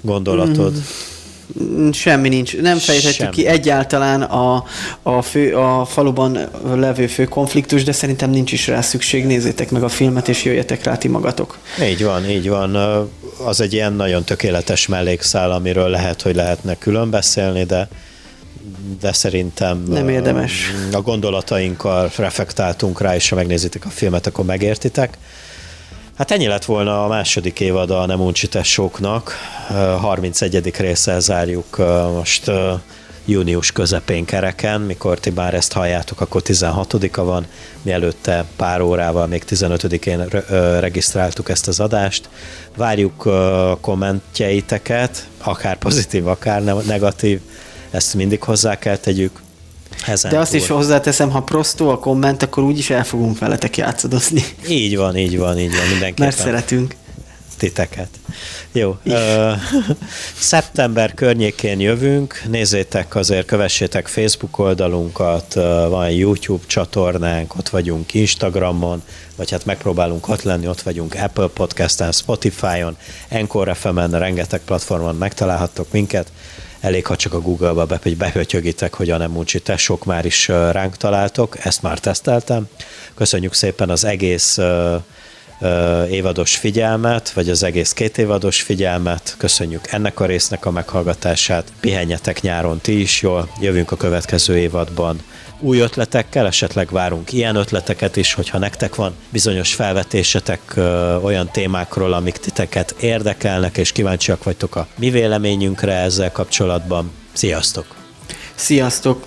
gondolatod? Mm. Semmi nincs. Nem fejthetjük ki egyáltalán a, a, fő, a faluban levő fő konfliktus, de szerintem nincs is rá szükség. Nézzétek meg a filmet, és jöjjetek rá ti magatok. Így van, így van. Az egy ilyen nagyon tökéletes mellékszál, amiről lehet, hogy lehetne külön beszélni, de de szerintem nem érdemes. A gondolatainkkal reflektáltunk rá, és ha megnézitek a filmet, akkor megértitek. Hát ennyi lett volna a második évad a Nem Uncsi Tesóknak. 31. résszel zárjuk most június közepén kereken, mikor ti már ezt halljátok, akkor 16-a van, mielőtte pár órával, még 15-én regisztráltuk ezt az adást. Várjuk kommentjeiteket, akár pozitív, akár negatív, ezt mindig hozzá kell tegyük. Ezen De azt túl. is hozzáteszem, ha prostó a komment, akkor úgyis el fogunk veletek játszadozni. Így van, így van, így van, mindenképpen. Mert szeretünk titeket. Jó. Ö, szeptember környékén jövünk, nézzétek azért, kövessétek Facebook oldalunkat, van YouTube csatornánk, ott vagyunk Instagramon, vagy hát megpróbálunk ott lenni, ott vagyunk Apple Podcast-en, Spotify-on, Encore FM-en, rengeteg platformon megtalálhattok minket elég, ha csak a Google-ba be, hogy a nem tesók már is ránk találtok, ezt már teszteltem. Köszönjük szépen az egész évados figyelmet, vagy az egész két évados figyelmet. Köszönjük ennek a résznek a meghallgatását. Pihenjetek nyáron ti is jól. Jövünk a következő évadban új ötletekkel, esetleg várunk ilyen ötleteket is, hogyha nektek van bizonyos felvetésetek ö, olyan témákról, amik titeket érdekelnek, és kíváncsiak vagytok a mi véleményünkre ezzel kapcsolatban. Sziasztok! Sziasztok!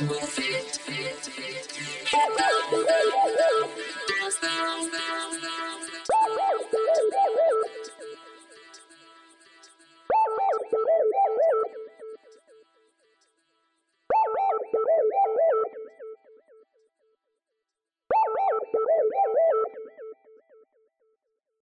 Move it,